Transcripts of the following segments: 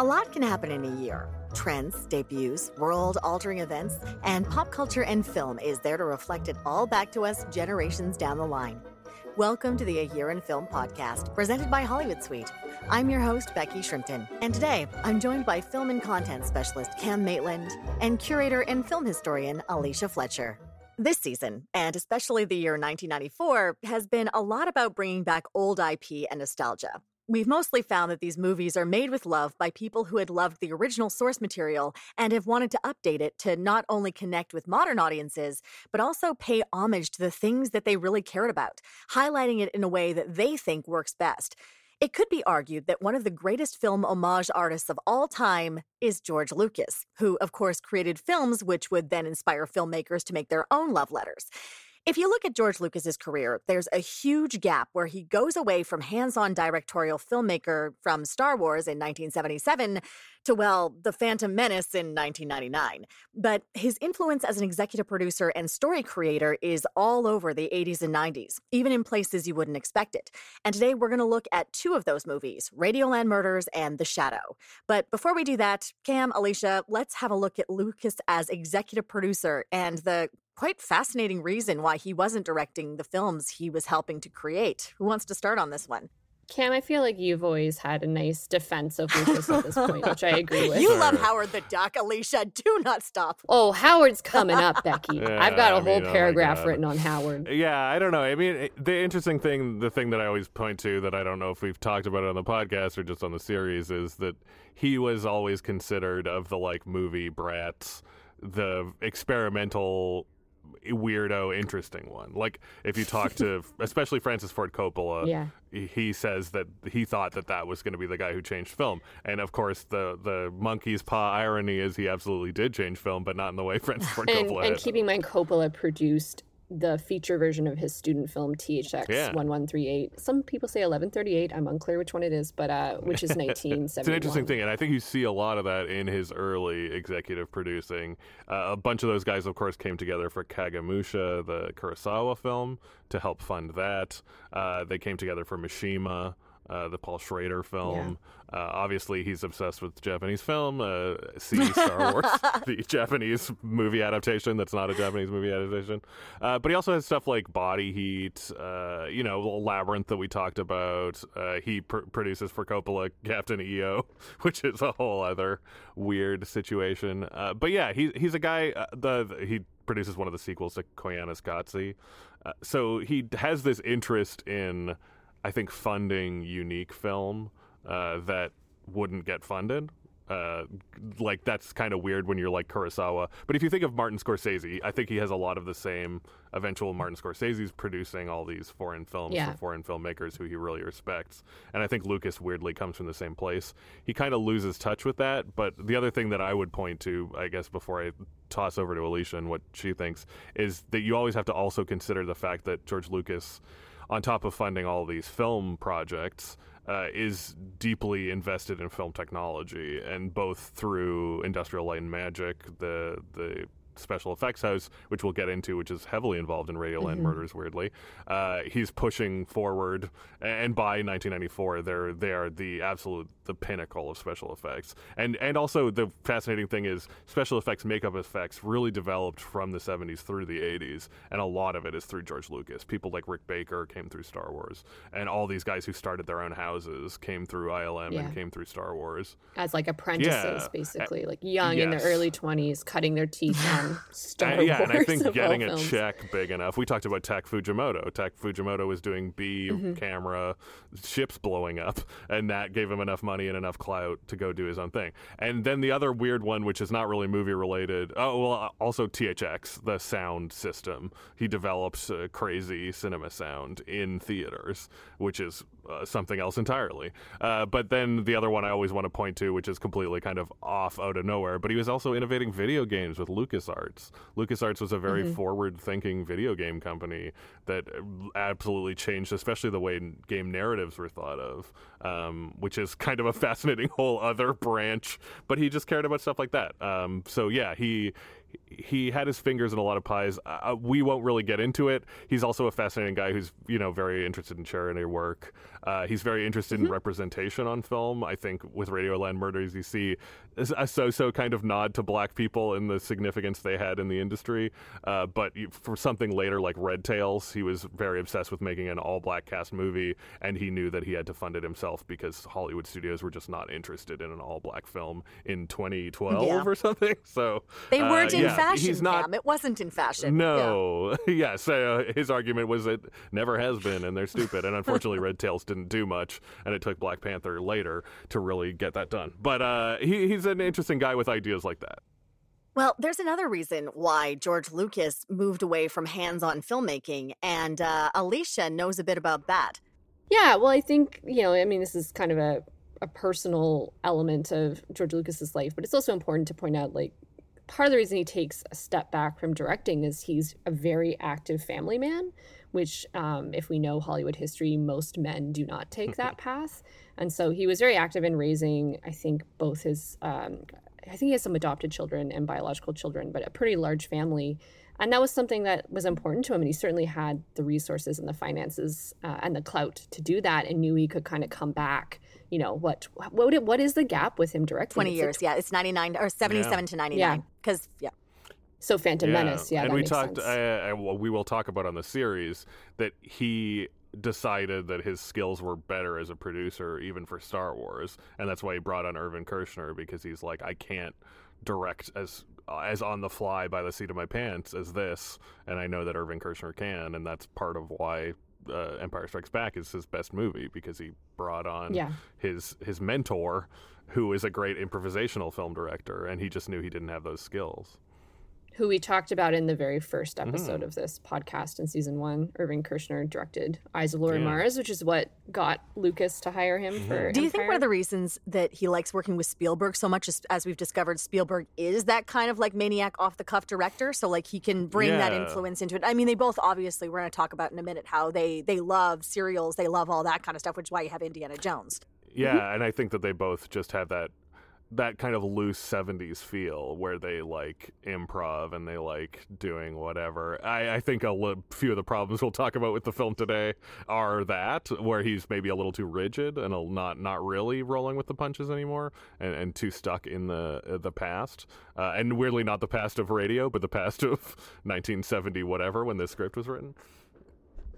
A lot can happen in a year. Trends, debuts, world-altering events, and pop culture and film is there to reflect it all back to us generations down the line. Welcome to the A Year in Film podcast, presented by Hollywood Suite. I'm your host, Becky Shrimpton, and today I'm joined by film and content specialist Cam Maitland and curator and film historian Alicia Fletcher. This season, and especially the year 1994, has been a lot about bringing back old IP and nostalgia. We've mostly found that these movies are made with love by people who had loved the original source material and have wanted to update it to not only connect with modern audiences, but also pay homage to the things that they really cared about, highlighting it in a way that they think works best. It could be argued that one of the greatest film homage artists of all time is George Lucas, who, of course, created films which would then inspire filmmakers to make their own love letters. If you look at George Lucas's career, there's a huge gap where he goes away from hands-on directorial filmmaker from Star Wars in 1977 to well, The Phantom Menace in 1999. But his influence as an executive producer and story creator is all over the 80s and 90s, even in places you wouldn't expect it. And today we're going to look at two of those movies, Radioland Murders and The Shadow. But before we do that, Cam, Alicia, let's have a look at Lucas as executive producer and the quite fascinating reason why he wasn't directing the films he was helping to create. Who wants to start on this one? Cam, I feel like you've always had a nice defense of Lucas at this point, which I agree with. You love Howard the Duck, Alicia. Do not stop. Oh, Howard's coming up, Becky. Yeah, I've got a I whole mean, oh paragraph God. written on Howard. Yeah, I don't know. I mean, the interesting thing, the thing that I always point to that I don't know if we've talked about it on the podcast or just on the series is that he was always considered of the like movie brats, the experimental weirdo interesting one like if you talk to especially francis ford coppola Yeah. he- says that he thought that that was going to be the guy who changed film and of course the the monkey's paw irony is he absolutely did change film but not in the way francis ford coppola and had. keeping in mind, Coppola produced the feature version of his student film THX Yeah. 1138. Some people say 1138. I'm unclear which one it is, but uh, which is 1971. It's an interesting thing, and I think you see a lot of that in his early executive producing. Uh, a bunch of those guys, of course, came together for Kagemusha, the Kurosawa film, to help fund that. Uh, they came together for Mishima. Uh, the Paul Schrader film. Uh, obviously, he's obsessed with Japanese film. Uh, see Star Wars, the Japanese movie adaptation that's not a Japanese movie adaptation. Uh, but he also has stuff like Body Heat, uh, you know, Labyrinth that we talked about. Uh, he pr- produces for Coppola Captain EO, which is a whole other weird situation. Uh, but yeah, he, he's a guy. Uh, the, the- he produces one of the sequels to Koyaanisqatsi. Uh, so he has this interest in, I think, funding unique film uh, that wouldn't get funded. Uh, like that's kind of weird when you're like Kurosawa. But if you think of Martin Scorsese, I think he has a lot of the same eventual Martin Scorsese's producing all these foreign films Yeah. for foreign filmmakers who he really respects. And I think Lucas weirdly comes from the same place. He kind of loses touch with that. But the other thing that I would point to, I guess, before I toss over to Alicia and what she thinks, is that you always have to also consider the fact that George Lucas, on top of funding all these film projects, uh, is deeply invested in film technology, and both through Industrial Light and Magic, the the special effects house, which we'll get into, which is heavily involved in Radioland Murders. Weirdly, uh, he's pushing forward, and by 1994, they're they are the absolute the pinnacle of special effects, and and also the fascinating thing is special effects, makeup effects, really developed from the 70s through the 80s, and a lot of it is through George Lucas. People like Rick Baker came through Star Wars, and all these guys who started their own houses came through ILM Yeah. and came through Star Wars. as like apprentices, Yeah. basically, like young in their early 20s, cutting their teeth on Star yeah, Wars. and I think getting a films. check big enough. We talked about Tak Fujimoto. Tak Fujimoto was doing B Mm-hmm. camera, ships blowing up, and that gave him enough money and enough clout to go do his own thing. And then the other weird one, which is not really movie related. Oh well, uh, also THX, the sound system. He develops uh, crazy cinema sound in theaters, which is uh, something else entirely. Uh, but then the other one I always want to point to, which is completely kind of off out of nowhere, but he was also innovating video games with LucasArts. LucasArts was a very forward thinking video game company that absolutely changed, especially the way game narratives were thought of, um, which is kind of a fascinating whole other branch. But he just cared about stuff like that. Um, so yeah, he he had his fingers in a lot of pies. Uh, we won't really get into it. He's also a fascinating guy who's you know very interested in charity work. Uh, he's very interested in representation on film. I think with Radioland Murders, you see a so-so kind of nod to black people and the significance they had in the industry. Uh, but for something later like Red Tails, he was very obsessed with making an all-black cast movie, and he knew that he had to fund it himself because Hollywood studios were just not interested in an all-black film in 2012 Yeah. or something. So They uh, weren't in yeah, fashion, He's not. Pam. It wasn't in fashion. Yeah. No, yes. Uh, his argument was it never has been, and they're stupid. And unfortunately, Red Tails didn't do much, and it took Black Panther later to really get that done. But uh, he, he's an interesting guy with ideas like that. Well, there's another reason why George Lucas moved away from hands on filmmaking, and uh, Alicia knows a bit about that. Yeah, well, I think, you know, I mean, this is kind of a, a personal element of George Lucas's life, but it's also important to point out, like, part of the reason he takes a step back from directing is he's a very active family man, which, um, if we know Hollywood history, most men do not take that path. And so he was very active in raising, I think, both his, um, I think he has some adopted children and biological children, but a pretty large family. And that was something that was important to him. And he certainly had the resources and the finances uh, and the clout to do that and knew he could kind of come back. You know, what what what is the gap with him directly? 20 It's years, like- yeah. It's 99 or 77 to 99. Because, yeah. So Phantom Menace, yeah. and we talked. sense. Uh, uh, we will talk about on the series that he decided that his skills were better as a producer, even for Star Wars, and that's why he brought on Irvin Kershner because he's like, I can't direct as as on the fly by the seat of my pants as this, and I know that Irvin Kershner can, and that's part of why. Uh, Empire Strikes Back is his best movie because he brought on Yeah. his his mentor, who is a great improvisational film director, and he just knew he didn't have those skills. Who we talked about in the very first Mm-hmm. episode of this podcast in season one. Irvin Kershner directed Eyes of Laura Yeah. Mars, which is what got Lucas to hire him for. Do you think one of the reasons that he likes working with Spielberg so much is, as we've discovered, Spielberg is that kind of like maniac off the cuff director? So, like, he can bring that influence into it. I mean, they both obviously, we're going to talk about in a minute how they, they love serials, they love all that kind of stuff, which is why you have Indiana Jones. Yeah, and I think that they both just have that that kind of loose 70s feel where they like improv and they like doing whatever. I, I think a few of the problems we'll talk about with the film today are that where he's maybe a little too rigid and a, not not really rolling with the punches anymore and, and too stuck in the uh, the past. Uh, and weirdly not the past of radio, but the past of 1970 whatever when this script was written.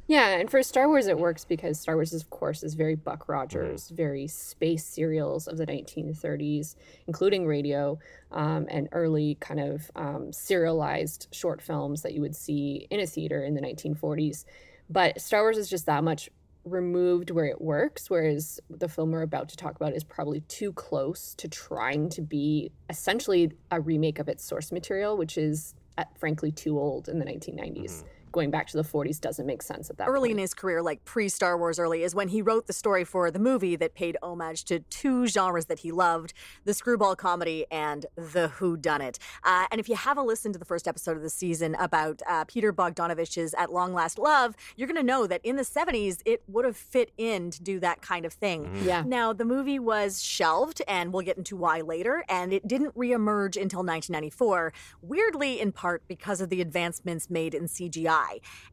Yeah, and for Star Wars, it works because Star Wars, is, of course, is very Buck Rogers, very space serials of the 1930s, including radio um, and early kind of um, serialized short films that you would see in a theater in the 1940s. But Star Wars is just that much removed where it works, whereas the film we're about to talk about is probably too close to trying to be essentially a remake of its source material, which is uh, frankly too old in the 1990s. Going back to the 40s doesn't make sense at that early point. in his career, like pre Star Wars early, is when he wrote the story for the movie that paid homage to two genres that he loved the screwball comedy and the Who Done It. Uh, and if you haven't listened to the first episode of the season about uh, Peter Bogdanovich's At Long Last Love, you're going to know that in the 70s, it would have fit in to do that kind of thing. Yeah. Now, the movie was shelved, and we'll get into why later, and it didn't reemerge until 1994, weirdly, in part because of the advancements made in CGI.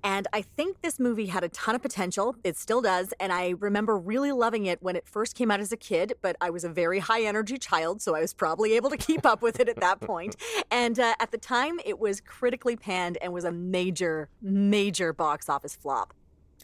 And I think this movie had a ton of potential. It still does, and I remember really loving it when it first came out as a kid, but I was a very high energy child, so I was probably able to keep up with it at that point. And uh, at the time, it was critically panned and was a major, major box office flop.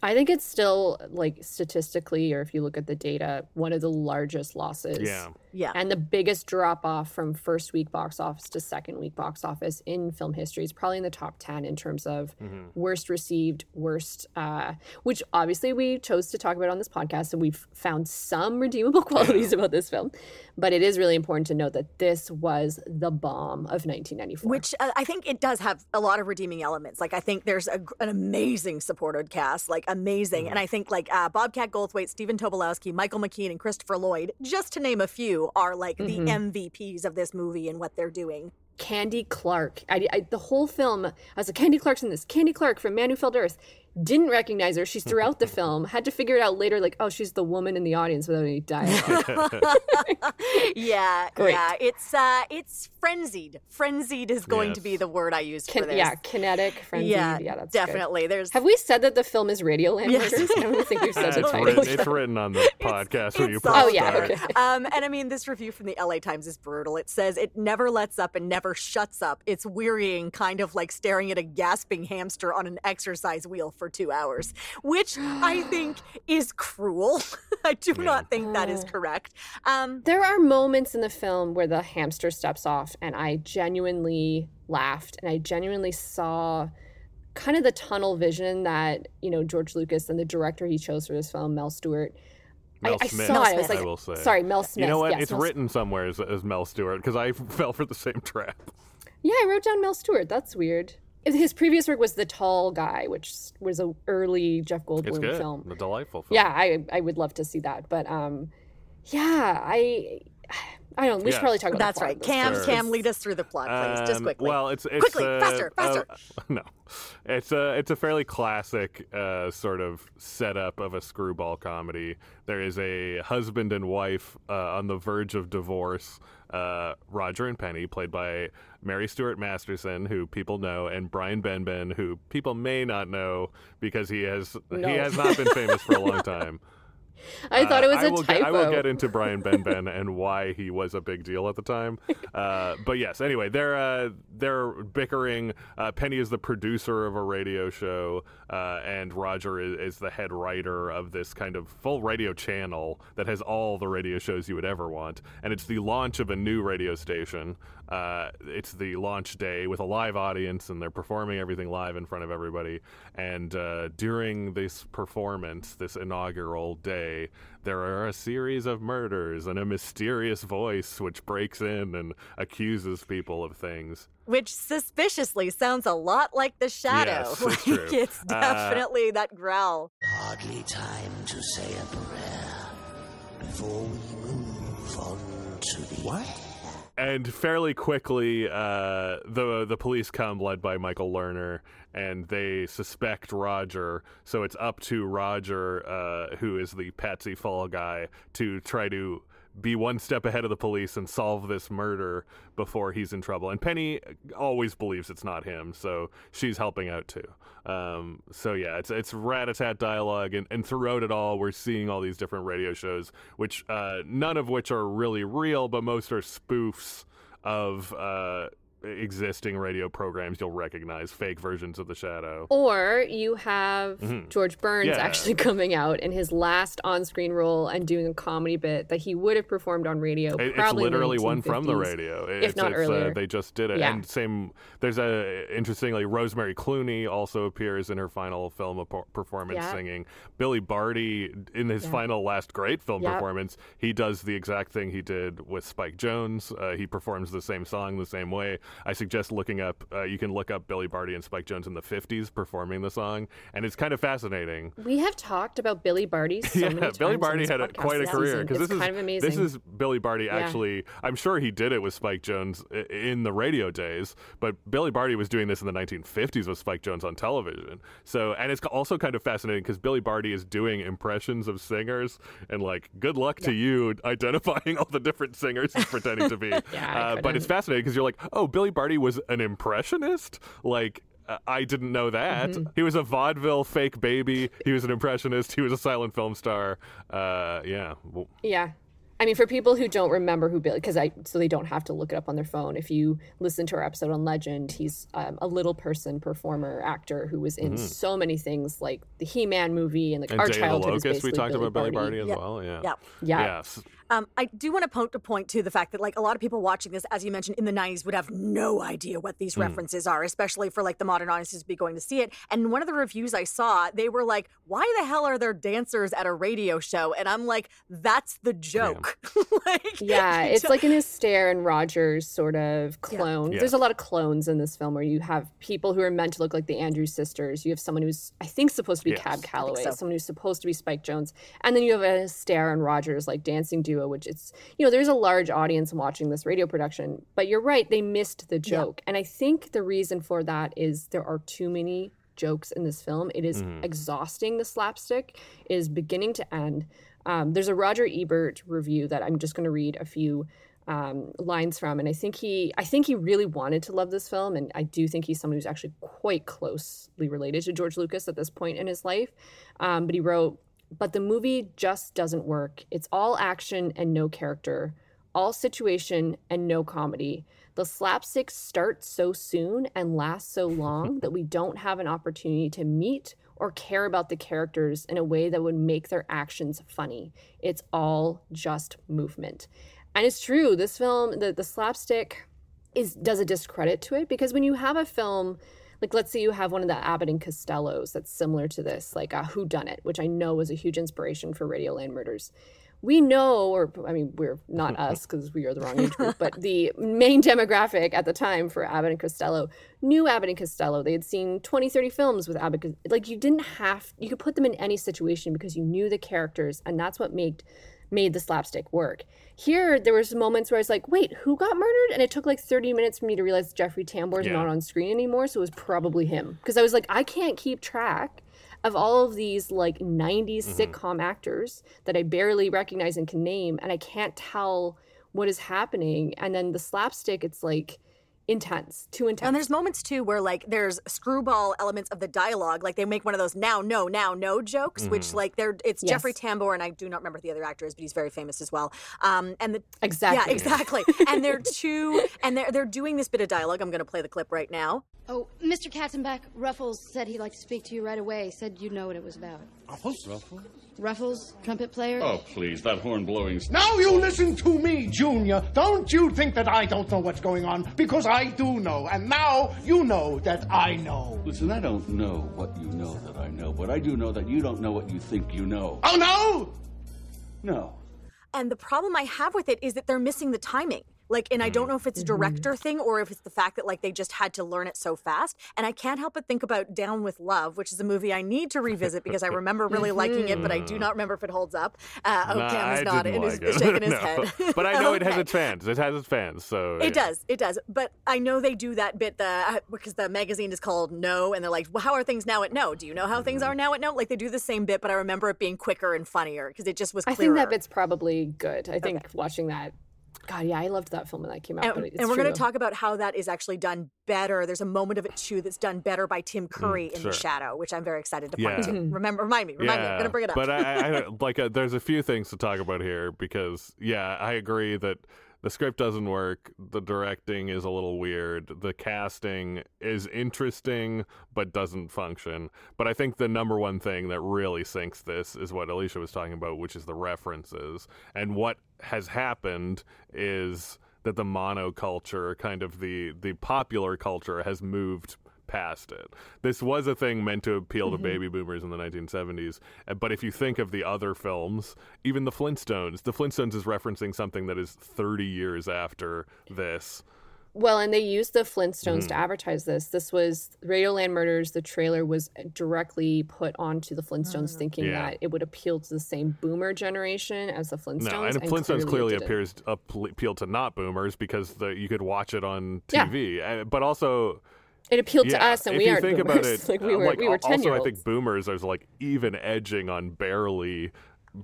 I think it's still like statistically, or if you look at the data, one of the largest losses. Yeah. Yeah. And the biggest drop off from first week box office to second week box office in film history is probably in the top 10 in terms of Mm-hmm. worst received, worst, uh, which obviously we chose to talk about on this podcast. And we've found some redeemable qualities about this film. But it is really important to note that this was the bomb of 1994. Which uh, I think it does have a lot of redeeming elements. Like I think there's a, an amazing supported cast, like amazing, and I think like uh, Bobcat Goldthwait, Stephen Tobolowsky, Michael McKean, and Christopher Lloyd, just to name a few, are like the mm-hmm. MVPs of this movie and what they're doing. Candy Clark. I, I, the whole film, I was like, Candy Clark's in this. Candy Clark from Man Who Fell to Earth. Didn't recognize her. She's throughout the film. Had to figure it out later, like, oh, she's the woman in the audience without any dialogue. yeah, Great. yeah, it's uh, it's frenzied. Frenzied is going to be the word I use for this. yeah, kinetic, frenzied. yeah, Yeah, that's good. definitely. There's Have we said that the film is Radioland Yes. Murders? I don't think we've said the it's, title. written, it's written on the podcast when you it's press Oh, yeah, start. okay. Um, and I mean, this review from the LA Times is brutal. It says it never lets up and never shuts up. It's wearying, kind of like staring at a gasping hamster on an exercise wheel for two hours, which I think is cruel. I do not think that is correct. Um, There are moments in the film where the hamster steps off, and I genuinely laughed, and I genuinely saw kind of the tunnel vision that you know George Lucas and the director he chose for this film, Mel Stewart. Mel I, I saw it. I was like, I will say. sorry, Mel Smith. You know what? Yes, it's Mel written somewhere as, as Mel Stewart because I fell for the same trap. Yeah, I wrote down Mel Stewart. That's weird. His previous work was The Tall Guy, which was a early Jeff It's Goldblum good. film. A delightful film. Yeah, I I would love to see that, but um, yeah, I I don't. know. We Yes. should probably talk about. the that's plot right. Cam, film. Cam, lead us through the plot, please, just Um, quickly. Well, it's, it's Quickly, uh, faster, faster. uh, no, it's a it's a fairly classic uh, sort of setup of a screwball comedy. There is a husband and wife uh, on the verge of divorce. Uh, Roger and Penny, played by Mary Stuart Masterson, who people know, and Brian Benben, who people may not know because he has No. he has not been famous for a long time. I thought it was Uh, I a typo. Get, I will get into Brian Benben and why he was a big deal at the time. Uh, but yes, anyway, they're uh, they're bickering. Uh, Penny is the producer of a radio show, uh, and Roger is, is the head writer of this kind of full radio channel that has all the radio shows you would ever want. And it's the launch of a new radio station. Uh, it's the launch day with a live audience, and they're performing everything live in front of everybody. And uh, during this performance, this inaugural day, there are a series of murders and a mysterious voice which breaks in and accuses people of things. Which suspiciously sounds a lot like the shadow. Yes, like it's true. it's Uh, definitely that growl. Hardly time to say a prayer before we move on to the. What? And fairly quickly, uh, the the police come, led by Michael Lerner, and they suspect Roger. So it's up to Roger, uh, who is the patsy fall guy, to try to be one step ahead of the police and solve this murder before he's in trouble. And Penny always believes it's not him, so she's helping out too. Um, so yeah, it's it's rat-a-tat dialogue, and, and throughout it all, we're seeing all these different radio shows, which uh, none of which are really real, but most are spoofs of uh, existing radio programs you'll recognize, fake versions of The Shadow. Or you have George Burns Mm-hmm. Yeah. actually coming out in his last on-screen role and doing a comedy bit that he would have performed on radio. It- it's literally one from the 1950s. radio, if It's- not it's, uh, earlier. they just did it, Yeah. and same. There's a interestingly, Rosemary Clooney also appears in her final film performance Yeah. singing. Billy Barty in his final last great film performance, he does the exact thing he did with Spike Jones. Uh, he performs the same song the same way. I suggest looking up. Uh, you can look up Billy Barty and Spike Jones in the '50s performing the song, and it's kind of fascinating. We have talked about Billy Barty so yeah, Billy Barty had a, quite a career because this is kind of amazing. this is Billy Barty Yeah. actually. I'm sure he did it with Spike Jones in the radio days, but Billy Barty was doing this in the 1950s with Spike Jones on television. So, and it's also kind of fascinating because Billy Barty is doing impressions of singers, and like, good luck to you identifying all the different singers he's pretending to be. Yeah, uh, but it's fascinating because you're like, oh, Billy Barty was an impressionist, like. I didn't know that. Mm-hmm. He was a vaudeville fake baby. He was an impressionist. He was a silent film star. Uh, yeah. Yeah. I mean, for people who don't remember who Billy, because I so they don't have to look it up on their phone. If you listen to our episode on Legend, he's um, a little person performer actor who was in mm-hmm. so many things like the He-Man movie and the and our Day childhood. Locust, we talked Billy about Billy Barty, Barty as yep. well. Yeah. Yep. Yeah. Yes. Um, I do want to point to point to the fact that like a lot of people watching this, as you mentioned, in the '90s would have no idea what these mm. references are, especially for like the modern audiences to be going to see it. And one of the reviews I saw, they were like, "Why the hell are there dancers at a radio show?" And I'm like, "That's the joke." like, yeah, it's like an Astaire and Rogers sort of clone. Yeah. There's a lot of clones in this film where you have people who are meant to look like the Andrews sisters. You have someone who's I think supposed to be yes. Cab Calloway, so. someone who's supposed to be Spike Jones, and then you have a Astaire and Rogers like dancing duo duo, which it's, you know, there's a large audience watching this radio production. But you're right, they missed the joke. Yeah. And I think the reason for that is there are too many jokes in this film. It is mm. exhausting, the slapstick is beginning to end. Um, there's a Roger Ebert review that I'm just going to read a few um, lines from, and I think he, I think he really wanted to love this film, and I do think he's someone who's actually quite closely related to George Lucas at this point in his life. Um, but he wrote, but the movie just doesn't work. It's all action and no character, all situation and no comedy. The slapstick starts so soon and lasts so long that we don't have an opportunity to meet or care about the characters in a way that would make their actions funny. It's all just movement. And it's true, this film, the, the slapstick is does a discredit to it because when you have a film like let's say you have one of the Abbott and Costellos that's similar to this, like uh, a Who Done It, which I know was a huge inspiration for Radioland Murders. We know, or I mean, we're not us because we are the wrong age group, but the main demographic at the time for Abbott and Costello knew Abbott and Costello. They had seen 20, 30 films with Abbott. Like you didn't have, you could put them in any situation because you knew the characters, and that's what made made the slapstick work. Here, there was moments where I was like, wait, who got murdered? And it took like 30 minutes for me to realize Jeffrey Tambor is yeah. not on screen anymore. So it was probably him. Because I was like, I can't keep track of all of these like 90s mm-hmm. sitcom actors that I barely recognize and can name. And I can't tell what is happening. And then the slapstick, it's like, intense, too intense. And there's moments too where like there's screwball elements of the dialogue, like they make one of those now no now no jokes, mm. which like they're it's yes. Jeffrey Tambor and I do not remember who the other actor is, but he's very famous as well. Um, and the exactly yeah exactly, and they're two and they're they're doing this bit of dialogue. I'm going to play the clip right now. Oh, Mr. Katzenbach, Ruffles said he'd like to speak to you right away. Said you'd know what it was about. Ruffles? Ruffles? Ruffles, trumpet player. Oh, please, that horn blowing. Now you listen to me, Junior. Don't you think that I don't know what's going on? Because I do know, and now you know that I know. Listen, I don't know what you know that I know, but I do know that you don't know what you think you know. Oh, no? No. And the problem I have with it is that they're missing the timing. Like, and I don't mm. know if it's a mm-hmm. director mm-hmm. thing or if it's the fact that like they just had to learn it so fast. And I can't help but think about Down with Love, which is a movie I need to revisit because I remember really liking it, but I do mm-hmm. not remember if it holds up. Uh, oh, nah, Cam is nodding like and is shaking his no. head. but I know okay. it has its fans. It has its fans, so it yeah. does. It does. But I know they do that bit the uh, because the magazine is called No, and they're like, "Well, how are things now at No? Do you know how things are now at No?" Like they do the same bit, but I remember it being quicker and funnier because it just was. Clearer. I think that bit's probably good. I think okay. watching that God, yeah, I loved that film when that came out. And, and we're going to talk about how that is actually done better. There's a moment of it too that's done better by Tim mm, Curry mm, in sure. The Shadow, which I'm very excited to point yeah. to. Mm-hmm. Remember, remind me, remind yeah. me. I'm going to bring it up. But I, I like, uh, there's a few things to talk about here because, yeah, I agree that the script doesn't work. The directing is a little weird. The casting is interesting but doesn't function. But I think the number one thing that really sinks this is what Alicia was talking about, which is the references. And what has happened is that the monoculture, kind of the the popular culture, has moved past it. This was a thing meant to appeal to mm-hmm. baby boomers in the 1970s. But if you think of the other films, even the Flintstones, the Flintstones is referencing something that is 30 years after this. Well, and they used the Flintstones mm. to advertise this. This was Radioland Murders. The trailer was directly put onto the Flintstones, mm. thinking yeah. that it would appeal to the same boomer generation as the Flintstones. No, and, and Flintstones clearly, clearly appears to appeal to not boomers because the, you could watch it on TV. Yeah. But also, it appealed yeah, to us, and we aren't think boomers. About it, like we were, like, we were ten Also, I think boomers are like even edging on barely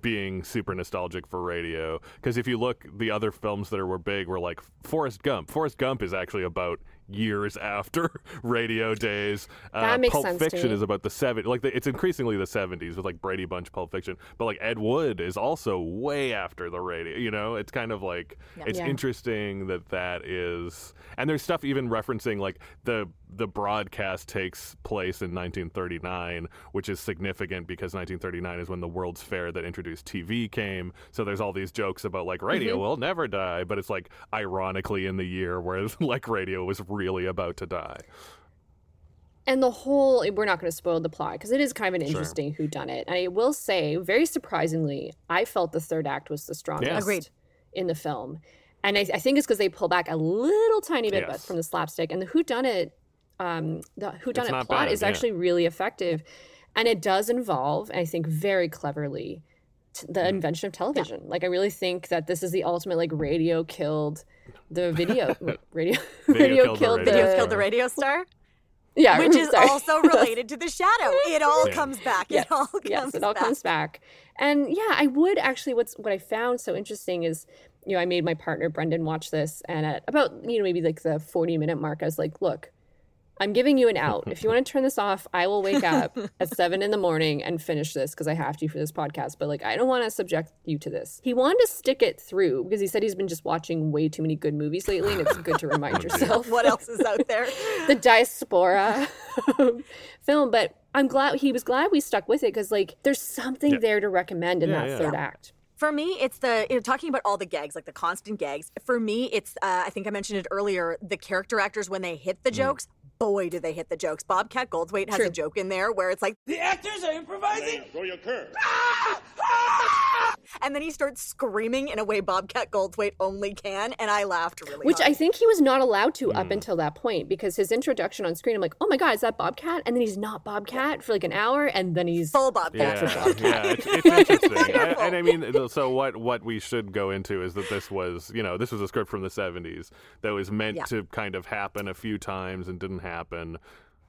being super nostalgic for radio. Because if you look, the other films that were big were like Forrest Gump. Forrest Gump is actually about years after radio days. Uh, That makes Pulp sense to Fiction me. is about the 70s. Like the, it's increasingly the 70s with like Brady Bunch, Pulp Fiction, but like Ed Wood is also way after the radio. You know, it's kind of like it's Yeah. interesting that that is, and there's stuff even referencing like the the broadcast takes place in 1939, which is significant because 1939 is when the World's Fair that introduced TV came. So there's all these jokes about like radio Mm-hmm. will never die, but it's like ironically in the year where like radio was really about to die. and the whole we're not going to spoil the plot because it is kind of an interesting who done it and i will say very surprisingly i felt the third act was the strongest Agreed. in the film and i, I think it's because they pull back a little tiny bit Yes. from the slapstick and the who done it um the who done it plot bad, is yeah. actually really effective and it does involve i think very cleverly t- the Mm-hmm. invention of television like i really think that this is the ultimate like radio killed the video radio Video killed the killed radio the Video killed the radio star, yeah which is sorry. also related to the shadow. It all Yeah. comes back. yes, It all comes yes, it all back. comes back. And yeah, I would actually. What's what I found so interesting is, you know, I made my partner Brendan watch this, and at about you know maybe like the forty minute mark, I was like, look. I'm giving you an out. If you want to turn this off, I will wake up at seven in the morning and finish this because I have to for this podcast. But like, I don't want to subject you to this. He wanted to stick it through because he said he's been just watching way too many good movies lately, and it's good to remind yourself What else is out there? the diaspora film but i'm glad he was glad we stuck with it because like there's something Yeah. there to recommend in Yeah, that yeah. third act For me, it's the you know, talking about all the gags, like the constant gags. For me, it's uh, I think I mentioned it earlier. The character actors when they hit the jokes, boy, do they hit the jokes. Bobcat Goldthwait has True. a joke in there where it's like, The actors are improvising. Throw your curve. and then he starts screaming in a way Bobcat Goldthwait only can, and I laughed really which i think he was not allowed to Mm. up until that point because his introduction on screen i'm like oh my god is that bobcat and then he's not bobcat for like an hour and then he's full Bobcat. Yeah, yeah, it's, it's interesting. I, and I mean, so what? What we should go into is that this was, you know, this was a script from the '70s that was meant Yeah. to kind of happen a few times and didn't happen.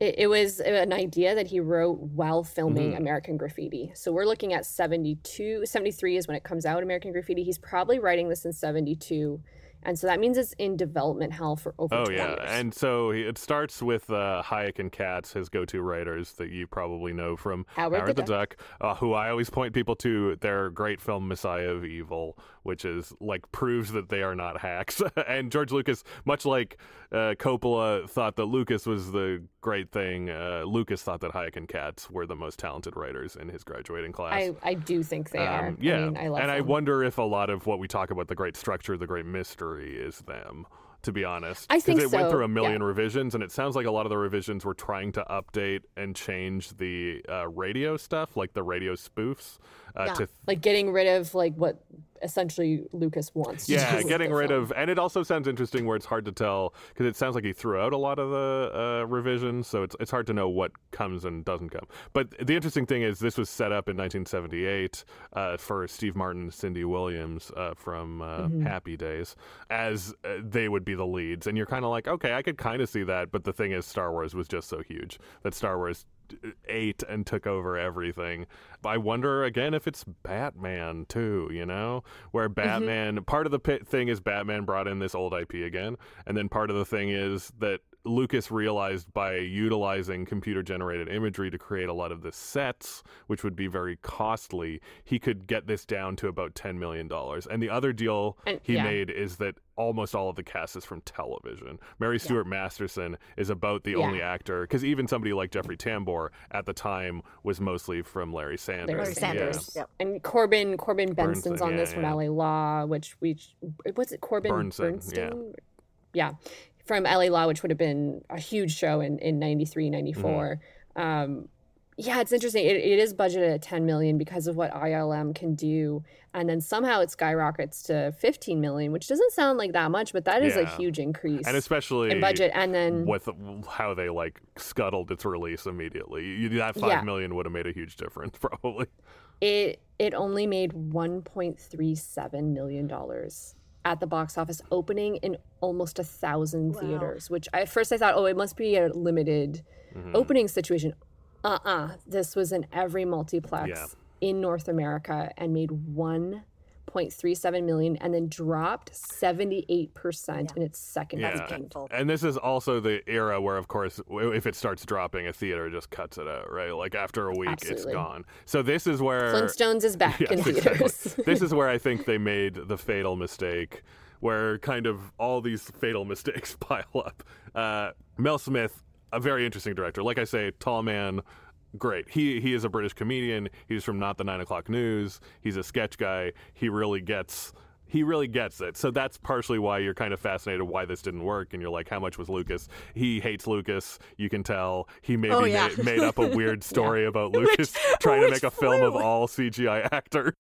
It, it was an idea that he wrote while filming Mm-hmm. American Graffiti. So we're looking at 72, 73 is when it comes out, American Graffiti. He's probably writing this in 72. And so that means it's in development hell for over Oh 20 yeah, years. and so it starts with uh, Huyck and Katz, his go-to writers that you probably know from Howard the Duck, uh, who I always point people to their great film Messiah of Evil, which is like proves that they are not hacks. and George Lucas, much like uh, Coppola thought that Lucas was the great thing, uh, Lucas thought that Huyck and Katz were the most talented writers in his graduating class. I, I do think they are. Um, yeah, I mean, I love and I wonder if a lot of what we talk about the great structure, the great mystery, is them. To be honest, I think it went through a million yeah. revisions, and it sounds like a lot of the revisions were trying to update and change the uh, radio stuff, like the radio spoofs, uh, Yeah. to like getting rid of like what essentially Lucas wants. yeah, getting rid film. of, and it also sounds interesting where it's hard to tell because it sounds like he threw out a lot of the uh, revisions, so it's it's hard to know what comes and doesn't come. But the interesting thing is, this was set up in 1978 uh, for Steve Martin, and Cindy Williams uh, from uh, Happy Days, as uh, they would be the leads, and you're kind of like, okay, I could kind of see that, but the thing is, Star Wars was just so huge that Star Wars ate and took over everything. I wonder again if it's Batman too, you know, where mm-hmm. Batman part of the pit thing is Batman brought in this old IP again, and then part of the thing is that Lucas realized by utilizing computer generated imagery to create a lot of the sets, which would be very costly, he could get this down to about $10 million. And the other deal And- he yeah. made is that almost all of the cast is from television. Mary Stuart Masterson is about the Yeah. only actor, because even somebody like Jeffrey Tambor at the time was mostly from Larry Sanders. Larry Larry Sanders. Yeah. Yep. And Corbin Corbin Benson's Bernstein, on this yeah, from yeah. LA Law, which we what's it Corbin Bernstein, Bernstein? Yeah. From LA Law, which would have been a huge show in, in 93, 94. Mm-hmm. Um, yeah, it's interesting. It, it is budgeted at 10 million because of what ILM can do. And then somehow it skyrockets to 15 million, which doesn't sound like that much, but that is a huge increase And especially in budget. And then with how they like scuttled its release immediately. You, that five Yeah. million would have made a huge difference, probably. it it only made 1.37 million dollars at the box office opening in almost a thousand theaters which I, at first i thought oh it must be a limited Mm-hmm. opening situation uh-uh this was in every multiplex Yeah. in north america and made 1.37 million and then dropped 78% in its second Yeah. weekend. painful. And this is also the era where, of course, if it starts dropping, a theater just cuts it out, right? Like after a week, it's gone. So this is where Flintstones is back Yes, in exactly. theaters. this is where I think they made the fatal mistake, where kind of all these fatal mistakes pile up. Uh, Mel Smith, a very interesting director. Like I say, tall man, great. He he is a British comedian. He's from Not the Nine O'clock News. He's a sketch guy. He really gets. He really gets it. So that's partially why you're kind of fascinated why this didn't work. And you're like, how much was Lucas? He hates Lucas. You can tell. He maybe Oh, yeah. made, made up a weird story about Lucas trying to make a film of all CGI actors.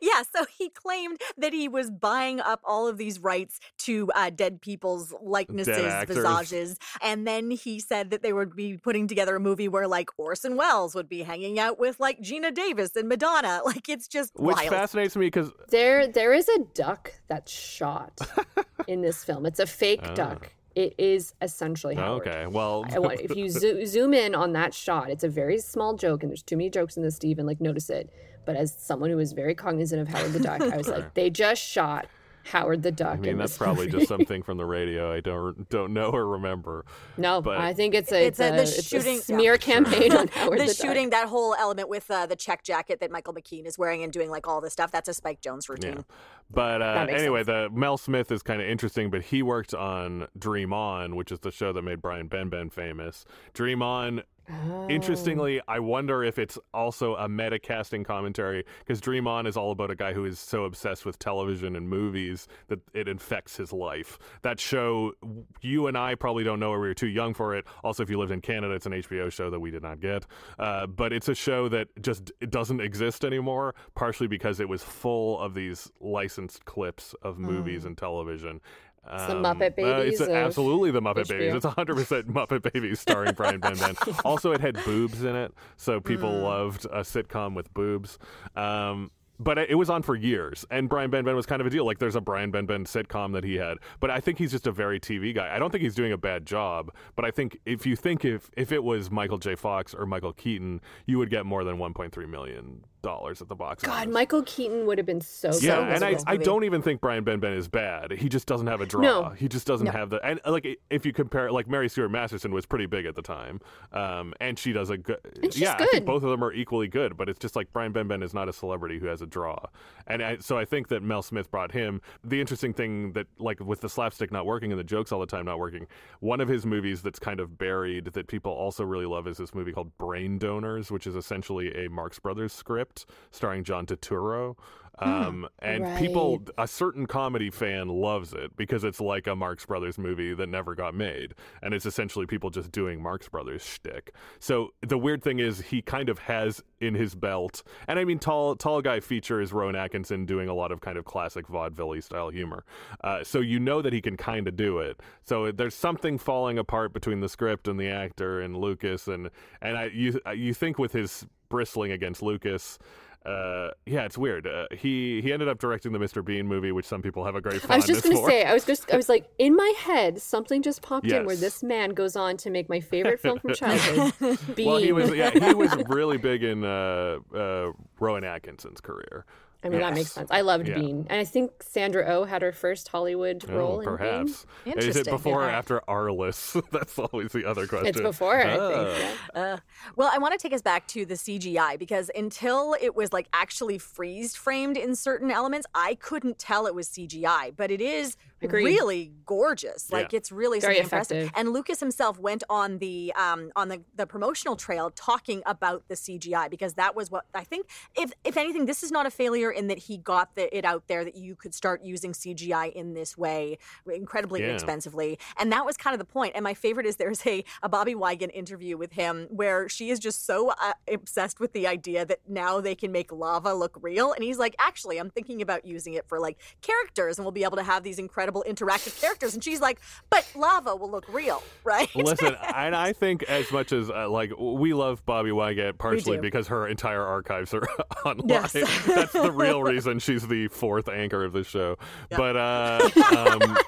Yeah, so he claimed that he was buying up all of these rights to uh, dead people's likenesses, actors. visages, and then he said that they would be putting together a movie where like Orson Welles would be hanging out with like Geena Davis and Madonna. Like it's just Which wild. fascinates me because There, there is a duck that's shot in this film. It's a fake duck. It is essentially Howard. Okay, well, want, if you zo- zoom in on that shot, it's a very small joke, and there's too many jokes in this to even like notice it. But as someone who was very cognizant of Howard the Duck, I was like, they just shot Howard the Duck. I mean in that's probably movie. just something from the radio I don't don't know or remember. no. but- I think it's a It's it's, a- a, the it's shooting- a smear campaign on Howard the the, shooting, Duck. that whole element with uh, the check jacket that Michael McKean is wearing and doing like all this stuff, that's a Spike Jones routine. Yeah. But uh, That makes anyway, the Mel Smith is kind of interesting, but he worked on Dream On, which is the show that made Brian Benben famous. Dream On Oh. Interestingly, I wonder if it's also a meta casting commentary because Dream On is all about a guy who is so obsessed with television and movies that it infects his life. That show, you and I probably don't know or we were too young for it. Also, if you lived in Canada, it's an HBO show that we did not get. Uh, but it's a show that just it doesn't exist anymore, partially because it was full of these licensed clips of movies and television. It's the Um, Muppet uh, Babies it's of absolutely the Muppet Babies. It's 100% Muppet Babies starring Brian Benben. also, it had boobs in it, so people Mm. loved a sitcom with boobs. Um, but it it was on for years, and Brian Benben was kind of a deal. Like, there's a Brian Benben sitcom that he had, but I think he's just a very TV guy. I don't think he's doing a bad job, but I think if you think if if it was Michael J. Fox or Michael Keaton, you would get more than 1.3 million dollars at the box God, office. Michael Keaton would have been so Yeah, good and I, I don't even think Brian Benben is bad. He just doesn't have a draw. No. He just doesn't have the and like if you compare like Mary Stuart Masterson was pretty big at the time, um, and she does a good. Yeah, I good. think both of them are equally good, but it's just like Brian Benben is not a celebrity who has a draw, and I, so I think that Mel Smith brought him. The interesting thing that like with the slapstick not working and the jokes all the time not working, one of his movies that's kind of buried that people also really love is this movie called Brain Donors, which is essentially a Marx Brothers script starring John Turturro. Um, and people, a certain comedy fan loves it because it's like a Marx Brothers movie that never got made, and it's essentially people just doing Marx Brothers shtick. So the weird thing is, he kind of has in his belt, and I mean, tall tall guy feature is Rowan Atkinson doing a lot of kind of classic vaudeville style humor. Uh, so you know that he can kind of do it. So there's something falling apart between the script and the actor and Lucas, and and I you you think with his bristling against Lucas. Uh, yeah, it's weird. Uh, he he ended up directing the Mr. Bean movie, which some people have a great I was just going to say, I was just, I was like, in my head, something just popped in where this man goes on to make my favorite film from childhood, Bean. well, he was yeah he was really big in uh, uh, Rowan Atkinson's career. I mean, that makes sense. I loved Yeah. Bean, and I think Sandra Oh had her first Hollywood role Oh, in perhaps. Bean. Is it Interesting, before or after Arliss? That's always the other question. It's before, I Ah. think. yeah. Uh, well, I want to take us back to the CGI because until it was like actually freeze framed in certain elements, I couldn't tell it was CGI, but it is Agreed. really gorgeous. Like Yeah. it's really Very impressive. effective. And Lucas himself went on the um, on the, the promotional trail talking about the CGI because that was what I think. If if anything, this is not a failure in that he got the, it out there that you could start using CGI in this way incredibly Yeah. inexpensively, and that was kind of the point. And my favorite is there's a a Bobbie Wygant interview with him where she is just so uh, obsessed with the idea that now they can make lava look real, and he's like, actually, I'm thinking about using it for like characters, and we'll be able to have these incredible interactive characters. And she's like, but lava will look real, right? Listen, and I think as much as uh, like we love Bobbie Wygant partially because her entire archives are online. Yes. That's the real reason she's the fourth anchor of the show. But uh, um,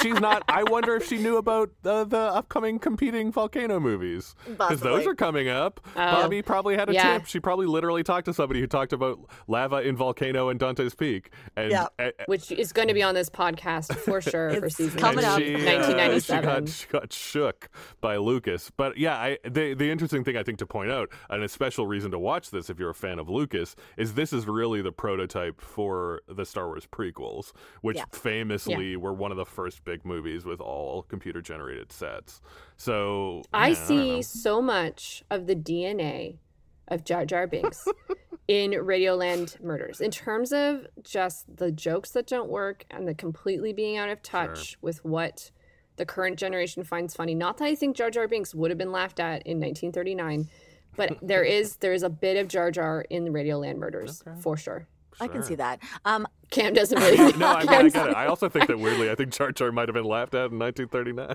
she's not. I wonder if she knew about the, the upcoming competing volcano movies because those are coming up. Oh, Bobbie probably had a yeah. tip. She probably literally talked to somebody who talked about lava in volcano and Dante's Peak. And, Yeah. and- which is going to be on this podcast for sure for season coming up. she, uh, 1997. she, got, she got shook by Lucas. But yeah, I, the the interesting thing I think to point out, and a special reason to watch this if you're a fan of Lucas, is this is really the prototype for the Star Wars prequels, which Yeah. famously were one of the first big movies with all computer generated sets. So I yeah, see know. so much of the DNA of Jar Jar Binks in Radioland Murders in terms of just the jokes that don't work and the completely being out of touch with what the current generation finds funny. Not that I think Jar Jar Binks would have been laughed at in 1939, but there is there is a bit of Jar Jar in the Radioland Murders for sure. I can see that. Um, Cam doesn't really. No, I, mean, I Cam's- get it. I also think that weirdly, I think Jar Jar might have been laughed at in 1939.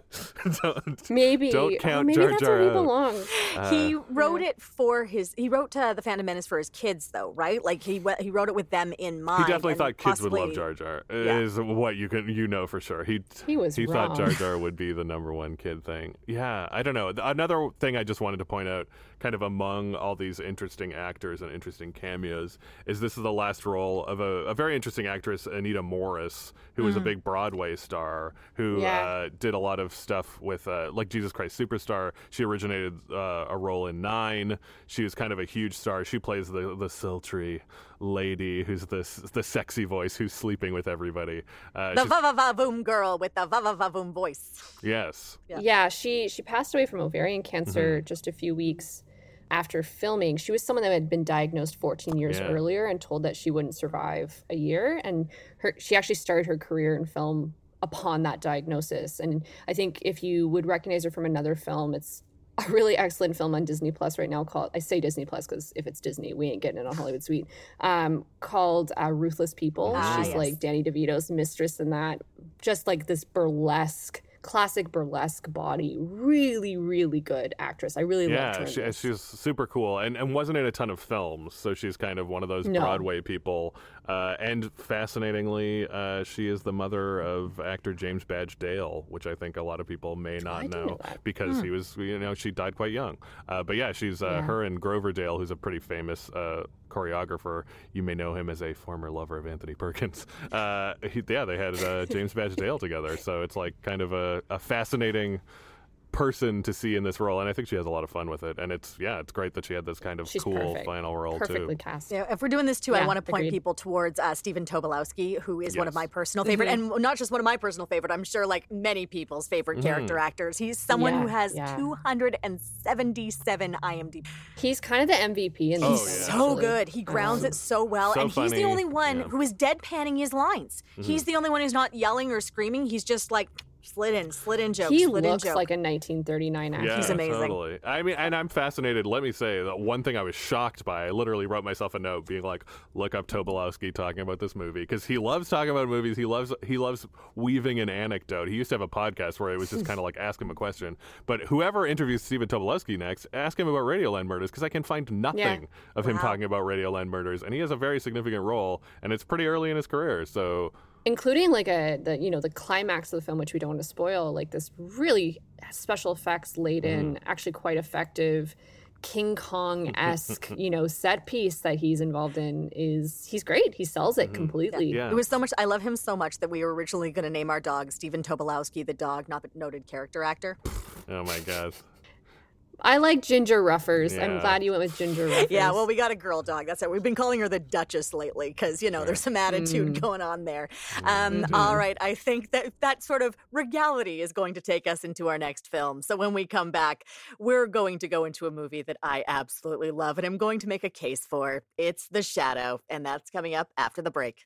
don't, Maybe. don't Oh, count maybe Jar that's Jar where he out. belongs. he wrote it for his. He wrote uh, the Phantom Menace for his kids, though, right? Like he we- he wrote it with them in mind. He definitely thought kids would love possibly- Jar Jar. Yeah. Is what you can you know for sure. He He was he thought. Jar Jar would be the number one kid thing. Yeah, I don't know. Another thing I just wanted to point out, kind of among all these interesting actors and interesting cameos, is this is the last role of a, a very interesting actress, Anita Morris, who was a big Broadway star who Yeah. uh, did a lot of stuff with uh, like Jesus Christ Superstar. She originated uh, a role in Nine. She was kind of a huge star. She plays the the sultry lady who's the the sexy voice who's sleeping with everybody. Uh, The va va va boom girl with the va va va boom voice. yes. Yeah. Yeah. she she passed away from ovarian cancer Mm-hmm. just a few weeks after filming. She was someone that had been diagnosed 14 years Yeah. earlier and told that she wouldn't survive a year. And her she actually started her career in film upon that diagnosis. And I think if you would recognize her from another film, it's a really excellent film on Disney Plus right now called I say Disney Plus because if it's Disney, we ain't getting it on Hollywood Suite. Um, called uh, Ruthless People. Ah, She's yes. like Danny DeVito's mistress in that. Just like this burlesque, classic burlesque body. Really, really good actress. I really loved her. Yeah, she, she's super cool and, and wasn't in a ton of films, so she's kind of one of those No. Broadway people. Uh, and fascinatingly, uh, she is the mother of actor James Badge Dale, which I think a lot of people may not didn't know, because he was, you know, she died quite young. Uh, but yeah, she's uh, Yeah. her and Grover Dale, who's a pretty famous uh, choreographer. You may know him as a former lover of Anthony Perkins. Uh, he, yeah, they had uh, James Badge Dale together, so it's like kind of a, a fascinating person to see in this role, and I think she has a lot of fun with it. And it's yeah, it's great that she had this kind of She's cool perfect. final role Perfectly too. cast. Yeah, if we're doing this too, I want to point agreed. people towards uh, Stephen Tobolowsky, who is one of my personal favorite, and not just one of my personal favorite. I'm sure like many people's favorite character actors. He's someone who has yeah. 277 IMDb. He's kind of the MVP in Oh, this. He's yeah. so actually. good. He grounds it so well, So and he's the only one Yeah. Mm-hmm. who is deadpanning his lines. He's the only one who's not yelling or screaming. He's just like slid in, slid in jokes, He slid in looks joke. like a 1939 actor. Yeah, He's amazing. totally. I mean, and I'm fascinated. Let me say that one thing I was shocked by. I literally wrote myself a note, being like, "Look up Tobolowsky talking about this movie because he loves talking about movies. He loves he loves weaving an anecdote. He used to have a podcast where it was just kind of like ask him a question. But whoever interviews Stephen Tobolowsky next, ask him about Radioland Murders because I can find nothing of him talking about Radioland Murders, and he has a very significant role, and it's pretty early in his career. So including like a the you know the climax of the film which we don't want to spoil like this really special effects laden Mm-hmm. actually quite effective king kong-esque you know set piece that he's involved in is he's great he sells it completely Mm-hmm. yeah. It was so much. I love him so much that we were originally going to name our dog Stephen Tobolowsky, the dog, not the noted character actor. oh my god. I like ginger ruffers i'm glad you went with ginger ruffers Yeah, well, we got a girl dog. That's it. We've been calling her the Duchess lately because you know there's some attitude Mm. going on there. Mm-hmm. Um, all right, I think that that sort of regality is going to take us into our next film. So when we come back, we're going to go into a movie that I absolutely love, and I'm going to make a case for. It's The Shadow, and that's coming up after the break.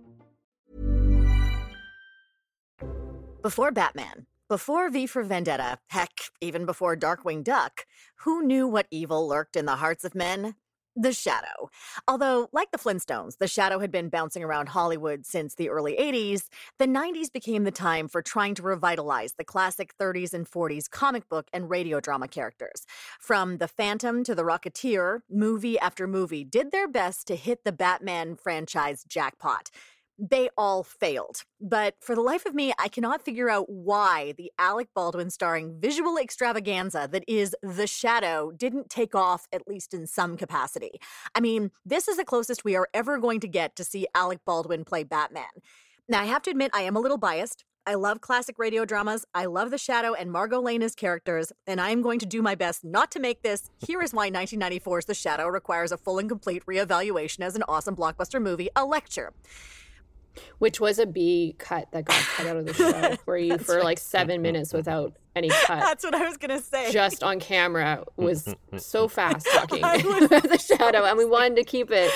Before Batman, before V for Vendetta, heck, even before Darkwing Duck, who knew what evil lurked in the hearts of men? The Shadow. Although, like the Flintstones, the Shadow had been bouncing around Hollywood since the early 80s, the 90s became the time for trying to revitalize the classic 30s and 40s comic book and radio drama characters. From The Phantom to The Rocketeer, movie after movie did their best to hit the Batman franchise jackpot they all failed. But for the life of me, I cannot figure out why the Alec Baldwin starring visual extravaganza that is The Shadow didn't take off, at least in some capacity. I mean, this is the closest we are ever going to get to see Alec Baldwin play Batman. Now, I have to admit, I am a little biased. I love classic radio dramas. I love The Shadow and Margo Lane as characters, and I am going to do my best not to make this. Here is why 1994's The Shadow requires a full and complete reevaluation as an awesome blockbuster movie, a lecture. Which was a B cut that got cut out of the show, where you for right. like seven minutes without any cut. That's what I was gonna say. Just on camera was so fast talking about the shadow, and we wanted to keep it.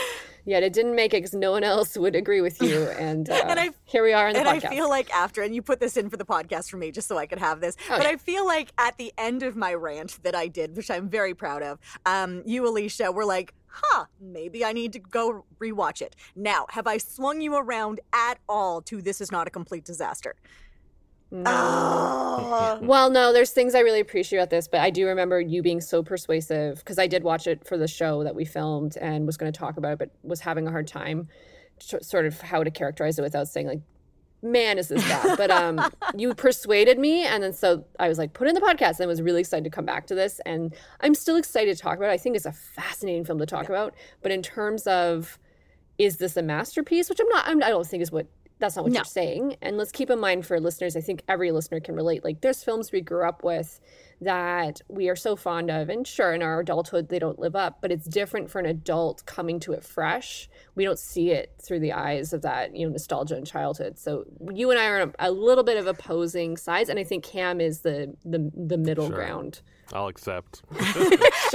Yet it didn't make it because no one else would agree with you, and, uh, And I- here we are in the and podcast. I feel like after, and you put this in for the podcast for me just so I could have this, Oh, but yeah. I feel like at the end of my rant that I did, which I'm very proud of, um, you, Alicia, were like, huh, maybe I need to go rewatch it. Now, have I swung you around at all to this is not a complete disaster? Oh. Well, no, there's things I really appreciate about this, but I do remember you being so persuasive because I did watch it for the show that we filmed and was going to talk about it, but was having a hard time sort of how to characterize it without saying like, man, is this bad? but um, you persuaded me, and then so I was like, put in the podcast, and i was really excited to come back to this, and I'm still excited to talk about it. I think it's a fascinating film to talk about, but in terms of is this a masterpiece? Which I'm not. I'm, I don't think is what. That's not what No. you're saying. And let's keep in mind for listeners. I think every listener can relate. Like there's films we grew up with that we are so fond of, and sure, in our adulthood they don't live up. But it's different for an adult coming to it fresh. We don't see it through the eyes of that you know nostalgia and childhood. So you and I are a, a little bit of opposing sides, and I think Cam is the the the middle Sure. ground. I'll accept.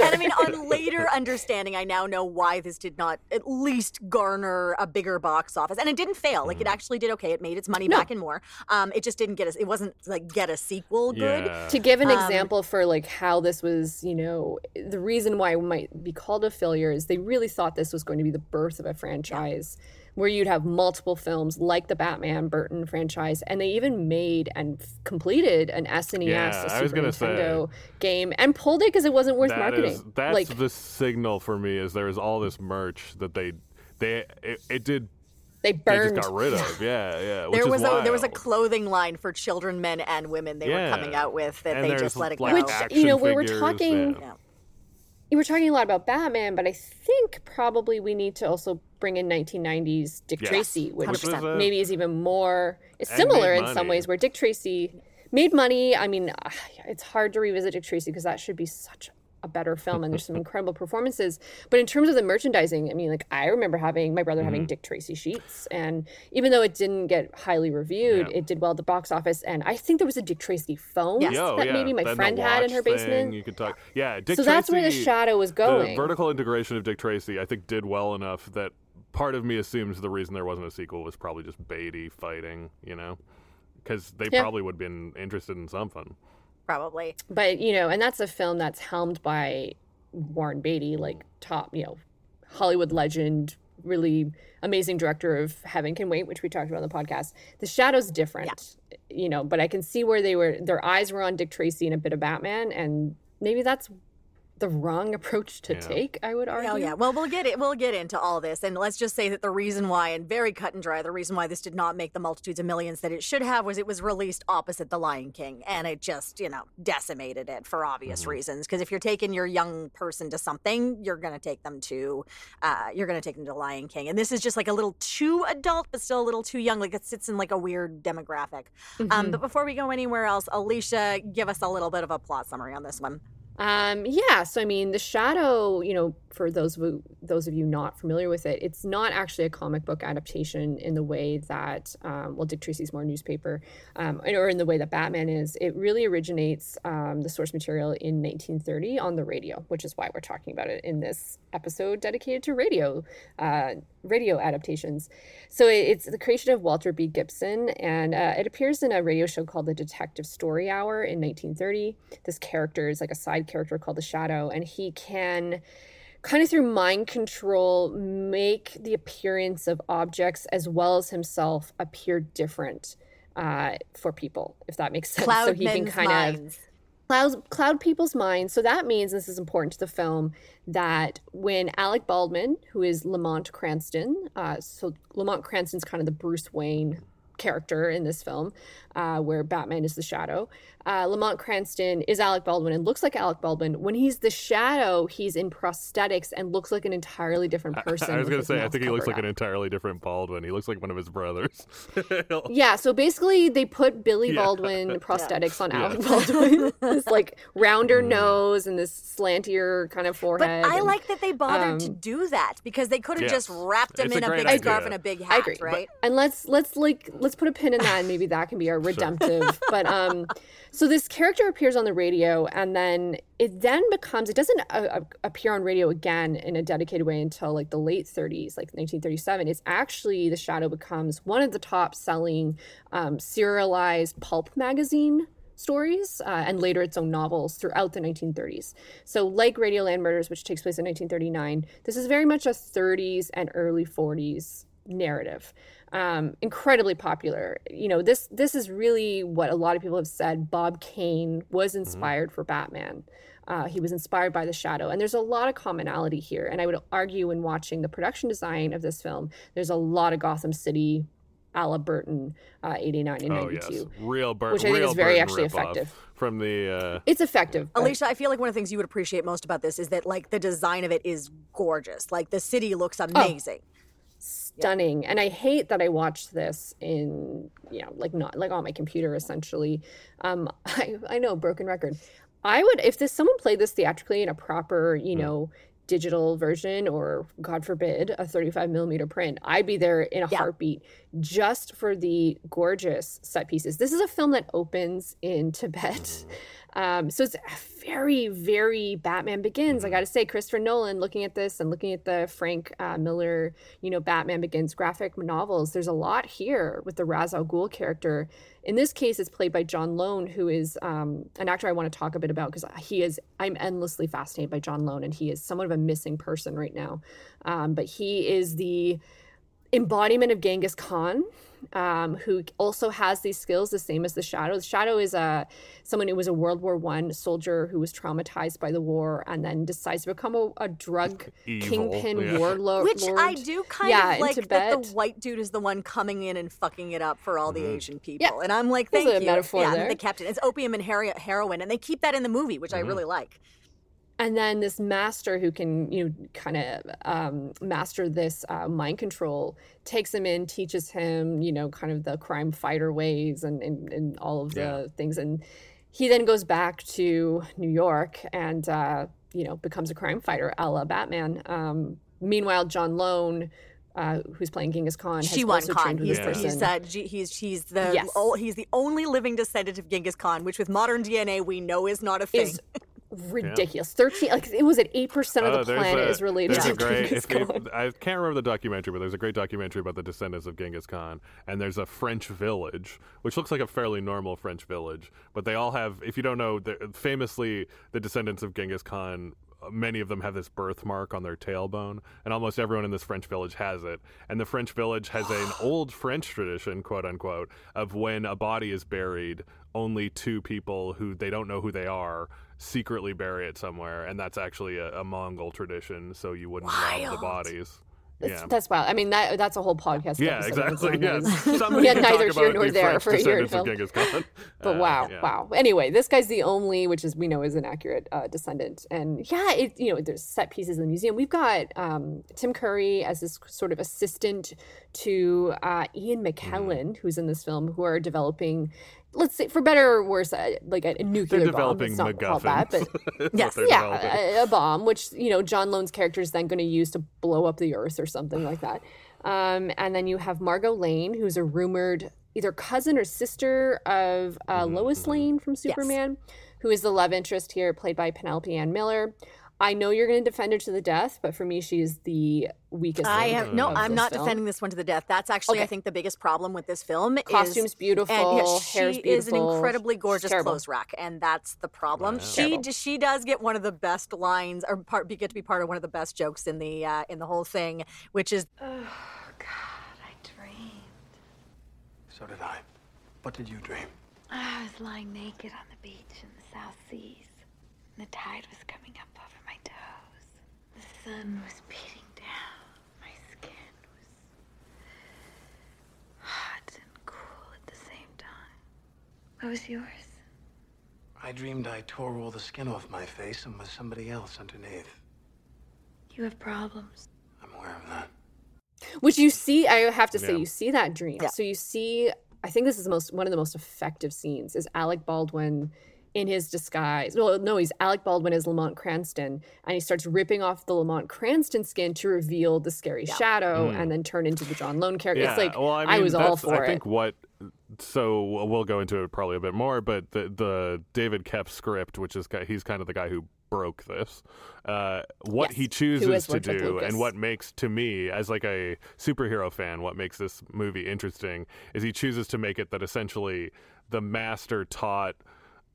And I mean, on later understanding, I now know why this did not at least garner a bigger box office, and it didn't fail. Like it Mm. actually did okay. It made its money back and more. Um, it just didn't get us. It wasn't like get a sequel good. Yeah. to give an Um, example for like how this was you know the reason why it might be called a failure is they really thought this was going to be the birth of a franchise where you'd have multiple films like the batman burton franchise and they even made and f- completed an snes Yeah, a I was super gonna say. nintendo game and pulled it because it wasn't worth That marketing is- that's like the signal for me. Is there is all this merch that they they it, it did they they burned just got rid of. Yeah, yeah. Which There is was a there was a clothing line for children, men, and women. They Yeah. were coming out with that And they just let it like, go. Which, you know, we were talking- yeah. Yeah. you were talking a lot about Batman, but I think probably we need to also bring in 1990s Dick Yes. Tracy, which 100%. a- maybe is even more it's similar in some ways. Where Dick Tracy made money. I mean, it's hard to revisit Dick Tracy because that should be such a better film, and there's some incredible performances. But in terms of the merchandising, I mean, like I remember having my brother Mm-hmm. having Dick Tracy sheets, and even though it didn't get highly reviewed, Yeah. it did well at the box office. And I think there was a Dick Tracy phone Yes. Yo, that yeah. maybe my Then friend had in her watch thing, basement. you could talk. Yeah, Dick so that's where the shadow was The going. vertical integration of Dick Tracy, I think, did well enough that part of me assumes the reason there wasn't a sequel was probably just Beatty fighting, you know, because they Yeah. probably would have been interested in something. Probably. but you know, and that's a film that's helmed by Warren Beatty, like top, you know, Hollywood legend, really amazing director of Heaven Can Wait, which we talked about on the podcast. The Shadow's different, you know, but I can see where they were. Their eyes were on Dick Tracy and a bit of Batman, and maybe that's the wrong approach to Yeah. take. I would argue. Oh yeah. Well, we'll get it. We'll get into all this, and let's just say that the reason why, and very cut and dry, the reason why this did not make the multitudes of millions that it should have was it was released opposite The Lion King, and it just you know decimated it for obvious reasons. Because if you're taking your young person to something, you're gonna take them to, uh, you're gonna take them to Lion King, and this is just like a little too adult, but still a little too young. Like it sits in like a weird demographic. Um, Mhm. but before we go anywhere else, Alicia, give us a little bit of a plot summary on this one. Um, yeah, so I mean, The Shadow, you know, for those of you, those of you not familiar with it, it's not actually a comic book adaptation in the way that, um, well, Dick Tracy's more newspaper, um, or in the way that Batman is. It really originates um, the source material in 1930 on the radio, which is why we're talking about it in this episode dedicated to radio, uh, radio adaptations. So it's the creation of Walter B. Gibson, and uh, it appears in a radio show called The Detective Story Hour in 1930. This character is like a side character called the Shadow, and he can kind of through mind control make the appearance of objects as well as himself appear different uh, for people, if that makes sense. Cloud so he can kind of cloud cloud people's minds. So that means this is important to the film that when Alec Baldwin, who is Lamont Cranston, uh, so Lamont Cranston's kind of the Bruce Wayne character in this film, uh, where Batman is the Shadow. Uh, Lamont Cranston is Alec Baldwin and looks like Alec Baldwin. When he's the Shadow, he's in prosthetics and looks like an entirely different person. I was gonna say, I think he looks covered like an entirely different Baldwin. He looks like one of his brothers. Yeah, so basically they put Billy Yeah. Baldwin prosthetics on Yeah. Alec Baldwin. this like rounder nose and this slantier kind of forehead. But forehead. I and- like that they bothered to um, do that because they could have Yes. just wrapped him It's in a, great big scarf and a big I hat, agree. right? And let's let's like let's put a pin in that and maybe that can be our redemptive. but um so this character appears on the radio and then it then becomes it doesn't uh, uh, appear on radio again in a dedicated way until like the late 30s like 1937 it's actually the shadow becomes one of the top selling um, serialized pulp magazine stories uh, and later its own novels throughout the 1930s. So, like Radioland Murders, which takes place in 1939, this is very much a 30s and early 40s narrative. Um, incredibly popular. You know, this this is really what a lot of people have said. Bob Kane was inspired for Batman. Uh, he was inspired by the shadow, and there's a lot of commonality here. And I would argue, in watching the production design of this film, there's a lot of Gotham City, a la Burton, uh, 89 and oh yes, real Bur- Which I think is very Burton actually effective. from the. Uh, It's effective. but- Alicia, I feel like one of the things you would appreciate most about this is that like the design of it is gorgeous. Like the city looks Oh. Stunning. And i hate that i watched this in you know like not like on my computer essentially. Um i i know broken record. I would if this someone played this theatrically in a proper you know digital version or god forbid a 35 millimeter print i'd be there in a Yeah. heartbeat just for the gorgeous set pieces. This is a film that opens in tibet um, so it's very, very Batman Begins. I got to say, Christopher Nolan, looking at this and looking at the Frank uh, Miller, you know, Batman Begins graphic novels, there's a lot here with the Ra's al Ghul character. In this case, it's played by John Lone, who is um, an actor I want to talk a bit about because he is. I'm endlessly fascinated by John Lone, and he is somewhat of a missing person right now. Um, but he is the embodiment of Genghis Khan, um, who also has these skills the same as the Shadow. The Shadow is a someone who was a World War One soldier who was traumatized by the war and then decides to become a, a drug Evil, kingpin yeah. warlord. Which I do kind yeah, of in like that the white dude is the one coming in and fucking it up for all the Asian people. Yeah. And I'm like, thank a you. metaphor yeah, there. the captain. It's opium and hero- heroin, and they keep that in the movie, which I really like. And then this master who can you know kind of um, master this uh, mind control takes him in teaches him you know kind of the crime fighter ways and, and, and all of the Yeah. things and he then goes back to new york and uh, you know becomes a crime fighter a la batman um, meanwhile john lone uh, who's playing Genghis Khan has Shiwan also Khan. He's, Yeah. he's, uh, G- he's he's the Yes. oh, he's the only living descendant of Genghis Khan, which with modern DNA we know is not a thing. is ridiculous. Thirteen, like it was at eight percent of Oh, the there's planet a- is related to great, Genghis if Khan. I can't remember the documentary, but there's a great documentary about the descendants of Genghis Khan. And there's a French village, which looks like a fairly normal French village. But they all have, if you don't know, famously, the descendants of Genghis Khan. uh, Many of them have this birthmark on their tailbone, and almost everyone in this French village has it. And the French village has an old French tradition, quote unquote, of when a body is buried, only two people who they don't know who they are secretly bury it somewhere, and that's actually a, a Mongol tradition, so you wouldn't rob the bodies. That's, yeah. that's wild. I mean, that that's a whole podcast. Yeah, episode on its exactly. Yes. That is- Somebody yeah, neither here nor the there French for a year of film. Genghis Khan. But Uh, wow, yeah. wow. Anyway, this guy's the only, which is we know is an accurate uh, descendant, and yeah, it you know there's set pieces in the museum. We've got um, Tim Curry as this sort of assistant to uh, Ian McKellen, Mm. who's in this film, who are developing. Let's say, for better or worse, uh, like a, a nuclear They're bomb. developing It's not called that, MacGuffins. but is what they're yeah, developing. a, a bomb, which you know John Lone's character is then going to use to blow up the Earth or something like that. Um, and then you have Margo Lane, who's a rumored either cousin or sister of uh, Mm-hmm, Lois Lane from Superman, who is the love interest here, played by Penelope Ann Miller. I know you're going to defend her to the death, but for me, she is the weakest. I have no. I'm not film. defending this one to the death. That's actually, I think, the biggest problem with this film. is- Costume's beautiful, and yeah, she hair's is an incredibly gorgeous terrible. clothes rack, and that's the problem. Wow. She Terrible. she does get one of the best lines, or part get to be part of one of the best jokes in the uh, in the whole thing, which is Oh, God, I dreamed. So did I. What did you dream? I was lying naked on the beach in the South Seas. And the tide was coming up over my toes. The sun was beating down. My skin was hot and cool at the same time. What was yours? I dreamed I tore all the skin off my face and was somebody else underneath. You have problems. I'm aware of that. Which you see, I have to say, Yeah. you see that dream. So you see, I think this is the most one of the most effective scenes is Alec Baldwin in his disguise. Well, no, he's Alec Baldwin as Lamont Cranston, and he starts ripping off the Lamont Cranston skin to reveal the scary shadow, Mm. and then turn into the John Lone character. Yeah, it's like well, I, mean, was all that's, for I it. think what. So we'll go into it probably a bit more, but the the David Koepp script, which is he's kind of the guy who broke this. Uh, what Yes, he chooses to do, and what makes to me as like a superhero fan, what makes this movie interesting is he chooses to make it that essentially the master taught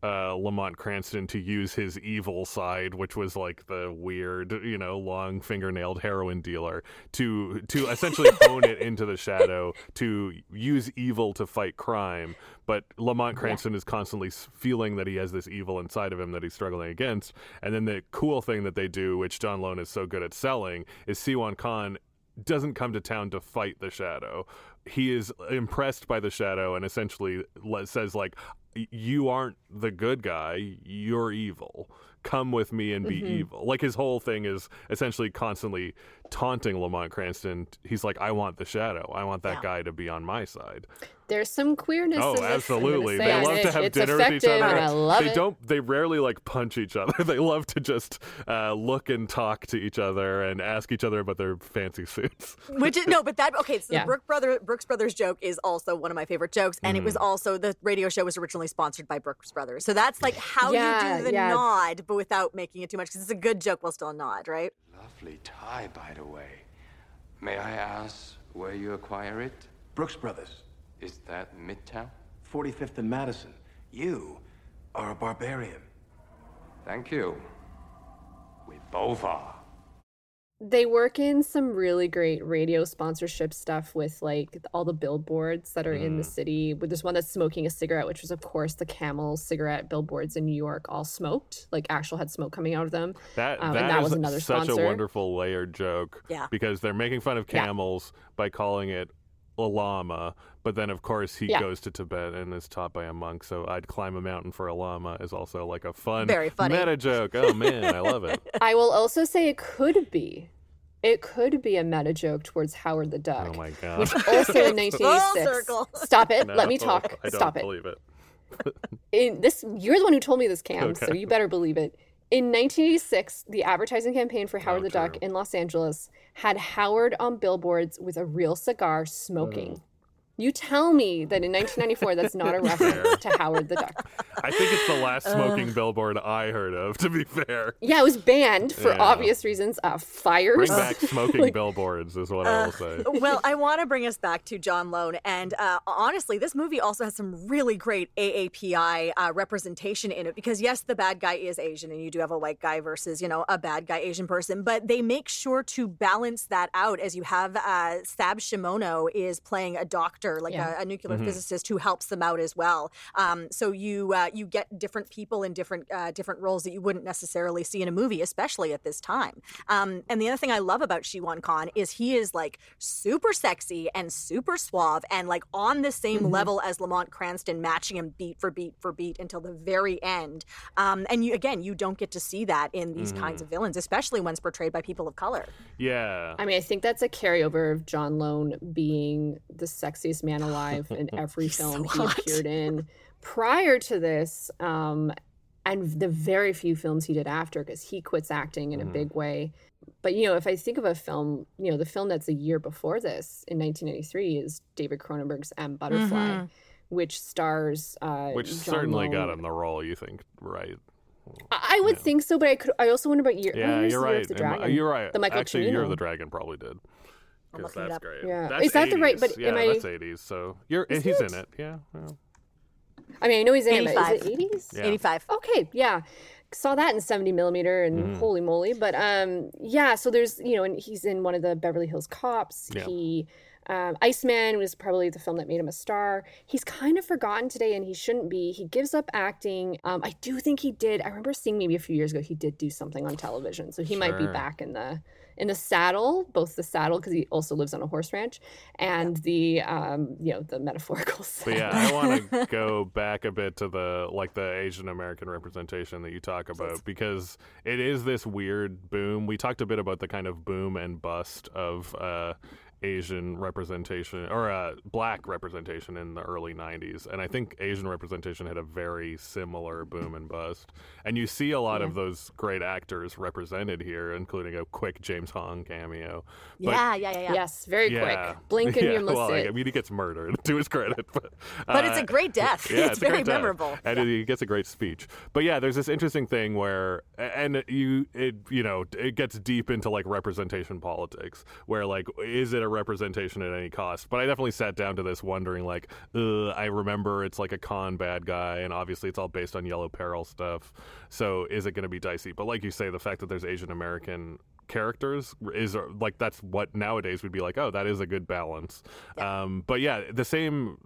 uh, Lamont Cranston to use his evil side, which was like the weird, you know, long fingernailed heroin dealer, to to essentially hone it into the shadow, to use evil to fight crime. But Lamont Cranston is constantly feeling that he has this evil inside of him that he's struggling against. And then the cool thing that they do, which John Lone is so good at selling, is Shiwan Khan doesn't come to town to fight the shadow. He is impressed by the shadow and essentially says like "Y- you aren't the good guy, you're evil. Come with me and be Mhm. evil. Like his whole thing is essentially constantly taunting Lamont Cranston. He's like I want the shadow. I want that Yeah. guy to be on my side. There's some queerness. Oh, in this, absolutely. say, They and love it- to have it's dinner with each other. and I love they it. don't. They rarely like punch each other. They love to just uh, look and talk to each other and ask each other about their fancy suits. Which is no, but that okay. So Yeah. the Brook brother Brooks Brothers joke is also one of my favorite jokes, and it was Mhm. also the radio show was originally sponsored by Brooks Brothers. So that's like how Yeah, you do the yeah. nod, but without making it too much, because it's a good joke while still a nod, right? Lovely tie, by the way. May I ask where you acquire it? Brooks Brothers, Is that Midtown? 45th and Madison. You are a barbarian. Thank you. We both are. They work in some really great radio sponsorship stuff with like all the billboards that are in the Mm. city. There's one that's smoking a cigarette, which was of course the Camel cigarette billboards in New York, all smoked, like actual had smoke coming out of them. That Um, that and that is was another such sponsor. a wonderful layered joke. Yeah. Because they're making fun of Yeah. camels by calling it a llama, but then of course he Yeah. goes to Tibet and is taught by a monk. So I'd climb a mountain for a llama is also like a fun Very funny. meta joke. Oh man, I love it. I will also say it could be. It could be a meta joke towards Howard the Duck. Oh my god. Which also in Full 1986. circle. Stop it. Let me talk. I don't Stop it. believe it. in this you're the one who told me this cam so you better believe it in 1986 the advertising campaign for howard Oh, the duck true. in los angeles had howard on billboards with a real cigar smoking mm. You tell me that in 1994 that's not a reference to howard the duck I think it's the last smoking billboard I heard of. To be fair, yeah it was banned for Yeah. obvious reasons uh fires bring back smoking Like- billboards is what I will say. well, I want to bring us back to John Lone, and uh, honestly, this movie also has some really great AAPI uh, representation in it because yes, the bad guy is Asian, and you do have a white guy versus you know a bad guy Asian person, but they make sure to balance that out as you have uh, Sab Shimono is playing a doctor doctor, like Yeah. a, a nuclear Mhm. physicist, who helps them out as well. Um, so you uh, you get different people in different uh, different roles that you wouldn't necessarily see in a movie, especially at this time. Um, and the other thing I love about Shiwan Khan is he is like super sexy and super suave and like on the same Mhm. level as Lamont Cranston, matching him beat for beat for beat until the very end. Um, and you again, you don't get to see that in these kinds Mhm. of villains, especially when it's portrayed by people of color. Yeah. I mean, I think that's a carryover of John Lone being the sexiest man alive in every film he hot. appeared in prior to this, um, and the very few films he did after, because he quits acting in a Mhm. big way. But you know, if I think of a film, you know, the film that's a year before this in 1993 is David Cronenberg's M Butterfly, Mhm. which stars uh, Which John certainly got him the role, you think, right? I I would think so, but I could. I also wonder about year. Yeah, here's you're the Year right. Of the And, Dragon. uh, You're right. The Michael Actually, Year of Cimino. the Dragon probably did. Because looking it up. great. Yeah. That's Is that the right- but yeah, am I- that's 80s. So you're Is he's it? in it. Yeah. yeah. I mean, I know he's in it, but 85. is it 80s? Yeah. 85. Okay, yeah. Saw that in 70 millimeter and Mhm. holy moly. But um yeah, so there's you know, and he's in one of the Beverly Hills cops. Yeah. He um, Iceman was probably the film that made him a star. He's kind of forgotten today, and he shouldn't be. He gives up acting. Um, I do think he did. I remember seeing maybe a few years ago he did do something on television, so he might be back in the in the saddle, both the saddle because he also lives on a horse ranch, and the um, you know the metaphorical. But Saddle. yeah, I want to go back a bit to the like the Asian American representation that you talk about because it is this weird boom. We talked a bit about the kind of boom and bust of uh, Asian representation or uh, black representation in the early 90s. And I think Asian representation had a very similar boom and bust. And you see a lot of those great actors represented here, including a quick James Hong cameo. But- yeah, yeah, yeah, yeah. Yes, very yeah. quick. Blink and yeah, you must well, sit. I mean, he gets murdered to his credit, but But it's uh, a great death. Yeah, it's, a great very death. memorable. and he gets a great speech. But yeah, there's this interesting thing where, and you, it, you know, it gets deep into like representation politics, where like, is it a representation at any cost? But I definitely sat down to this wondering, like, I remember it's like a con bad guy, and obviously it's all based on Yellow Peril stuff. So is it going to be dicey? But like you say, the fact that there's Asian American characters is like that's what nowadays would be like oh that is a good balance um but yeah the same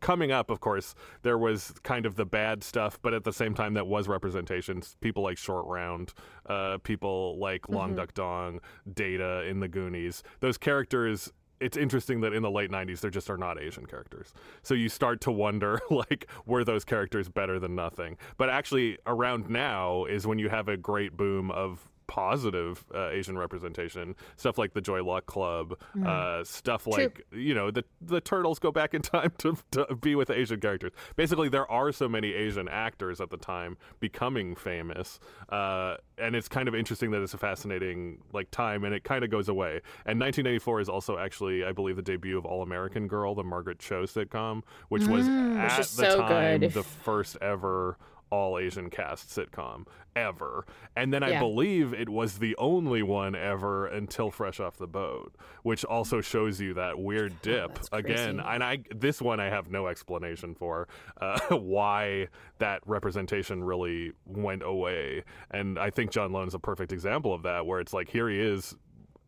coming up of course there was kind of the bad stuff but at the same time that was representations. People like short round uh people like long Mhm. Duk dong data in the goonies. Those characters it's interesting that in the late 90s there just are not asian characters. So you start to wonder like were those characters better than nothing? But actually around now is when you have a great boom of positive uh, Asian representation, stuff like the Joy Luck Club, Mm. uh, stuff True. like you know the the turtles go back in time to, to be with Asian characters. Basically, there are so many Asian actors at the time becoming famous, uh, and it's kind of interesting that it's a fascinating like time, and it kind of goes away. And 1994 is also actually, I believe, the debut of All American Girl, the Margaret Cho sitcom, which was Mm. At is the so time good. the first ever all Asian cast sitcom ever. And then I believe it was the only one ever until Fresh Off the Boat, which also shows you that weird dip again. crazy. And I this one I have no explanation for uh, why that representation really went away. And I think John Lone is a perfect example of that, where it's like here he is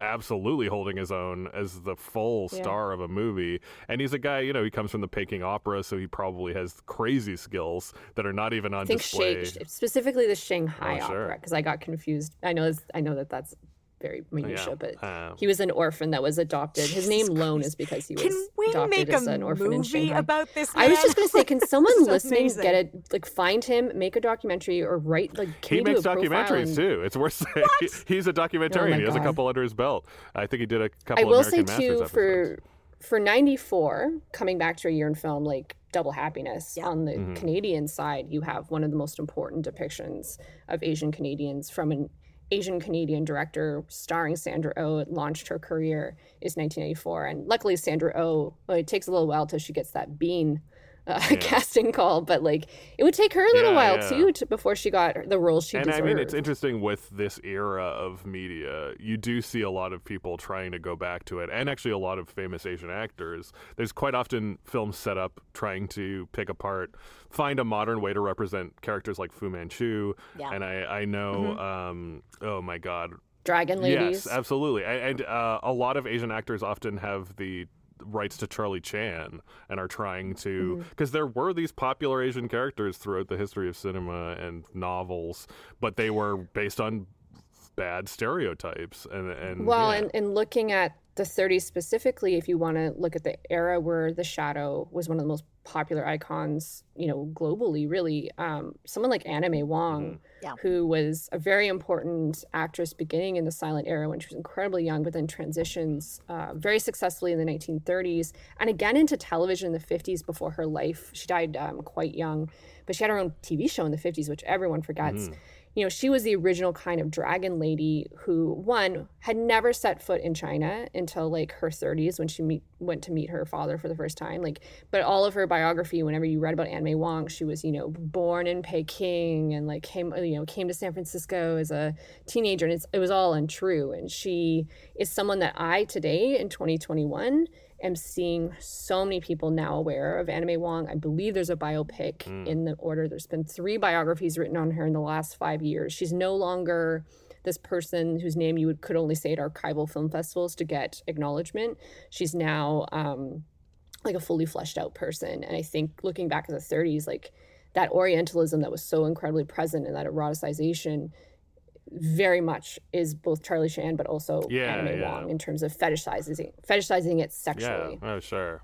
absolutely holding his own as the full Yeah. star of a movie and he's a guy you know he comes from the peking opera so he probably has crazy skills that are not even on display Shang- specifically the Shanghai Oh. Opera because I got confused. I know I know that that's very minutia, Yeah, but uh, he was an orphan that was adopted. His name Lone is because he was Can we adopted make as an orphan in movie Shanghai. about this I was just going to say, can someone listening amazing. get it? Like, find him, make a documentary, or write like. He makes documentaries and- too. It's worth saying. He's a documentarian. Oh he has a couple under his belt. I think he did a couple. I will of say American Masters too for for '94, coming back to a year in film like Double Happiness on the Mhm. Canadian side, you have one of the most important depictions of Asian Canadians from an Asian Canadian director starring Sandra Oh. Launched her career is 1984, and luckily Sandra Oh. Well, it takes a little while till she gets that Bean. Uh, casting call, but like it would take her a little Yeah, while yeah. too to, before she got the role she and deserved. I mean, it's interesting with this era of media. You do see a lot of people trying to go back to it, and actually a lot of famous Asian actors. There's quite often films set up trying to pick apart, find a modern way to represent characters like Fu Manchu. Yeah. And I, I know, Mhm. um, oh my God, Dragon Ladies. Yes, absolutely. And, and uh, a lot of Asian actors often have the rights to Charlie Chan and are trying to mm-hmm. because there were these popular Asian characters throughout the history of cinema and novels, but they were based on bad stereotypes and and Well, yeah. and, and looking at the 30s specifically, if you want to look at the era where The Shadow was one of the most popular icons, you know, globally, really, um, someone like Anna May Wong, Yeah. who was a very important actress beginning in the silent era when she was incredibly young, but then transitions uh, very successfully in the 1930s and again into television in the 50s before her life. She died um, quite young, but she had her own TV show in the 50s, which everyone forgets you know, she was the original kind of dragon lady who, one, had never set foot in China until like her 30s when she meet, went to meet her father for the first time. Like, but all of her biography, whenever you read about Anna May Wong, she was, you know, born in Peking and like came, you know, came to San Francisco as a teenager, and it was all untrue. And she is someone that I today in 2021 am seeing so many people now aware of Anna May Wong. I believe there's a biopic in the order. There's been three biographies written on her in the last five years. She's no longer this person whose name you would could only say at archival film festivals to get acknowledgement. She's now um, like a fully fleshed out person. And I think looking back at the 30s, like that Orientalism that was so incredibly present and that eroticization very much is both Charlie Chan but also Yeah, Anna May yeah. Wong in terms of fetishizing fetishizing it sexually. yeah, oh sure.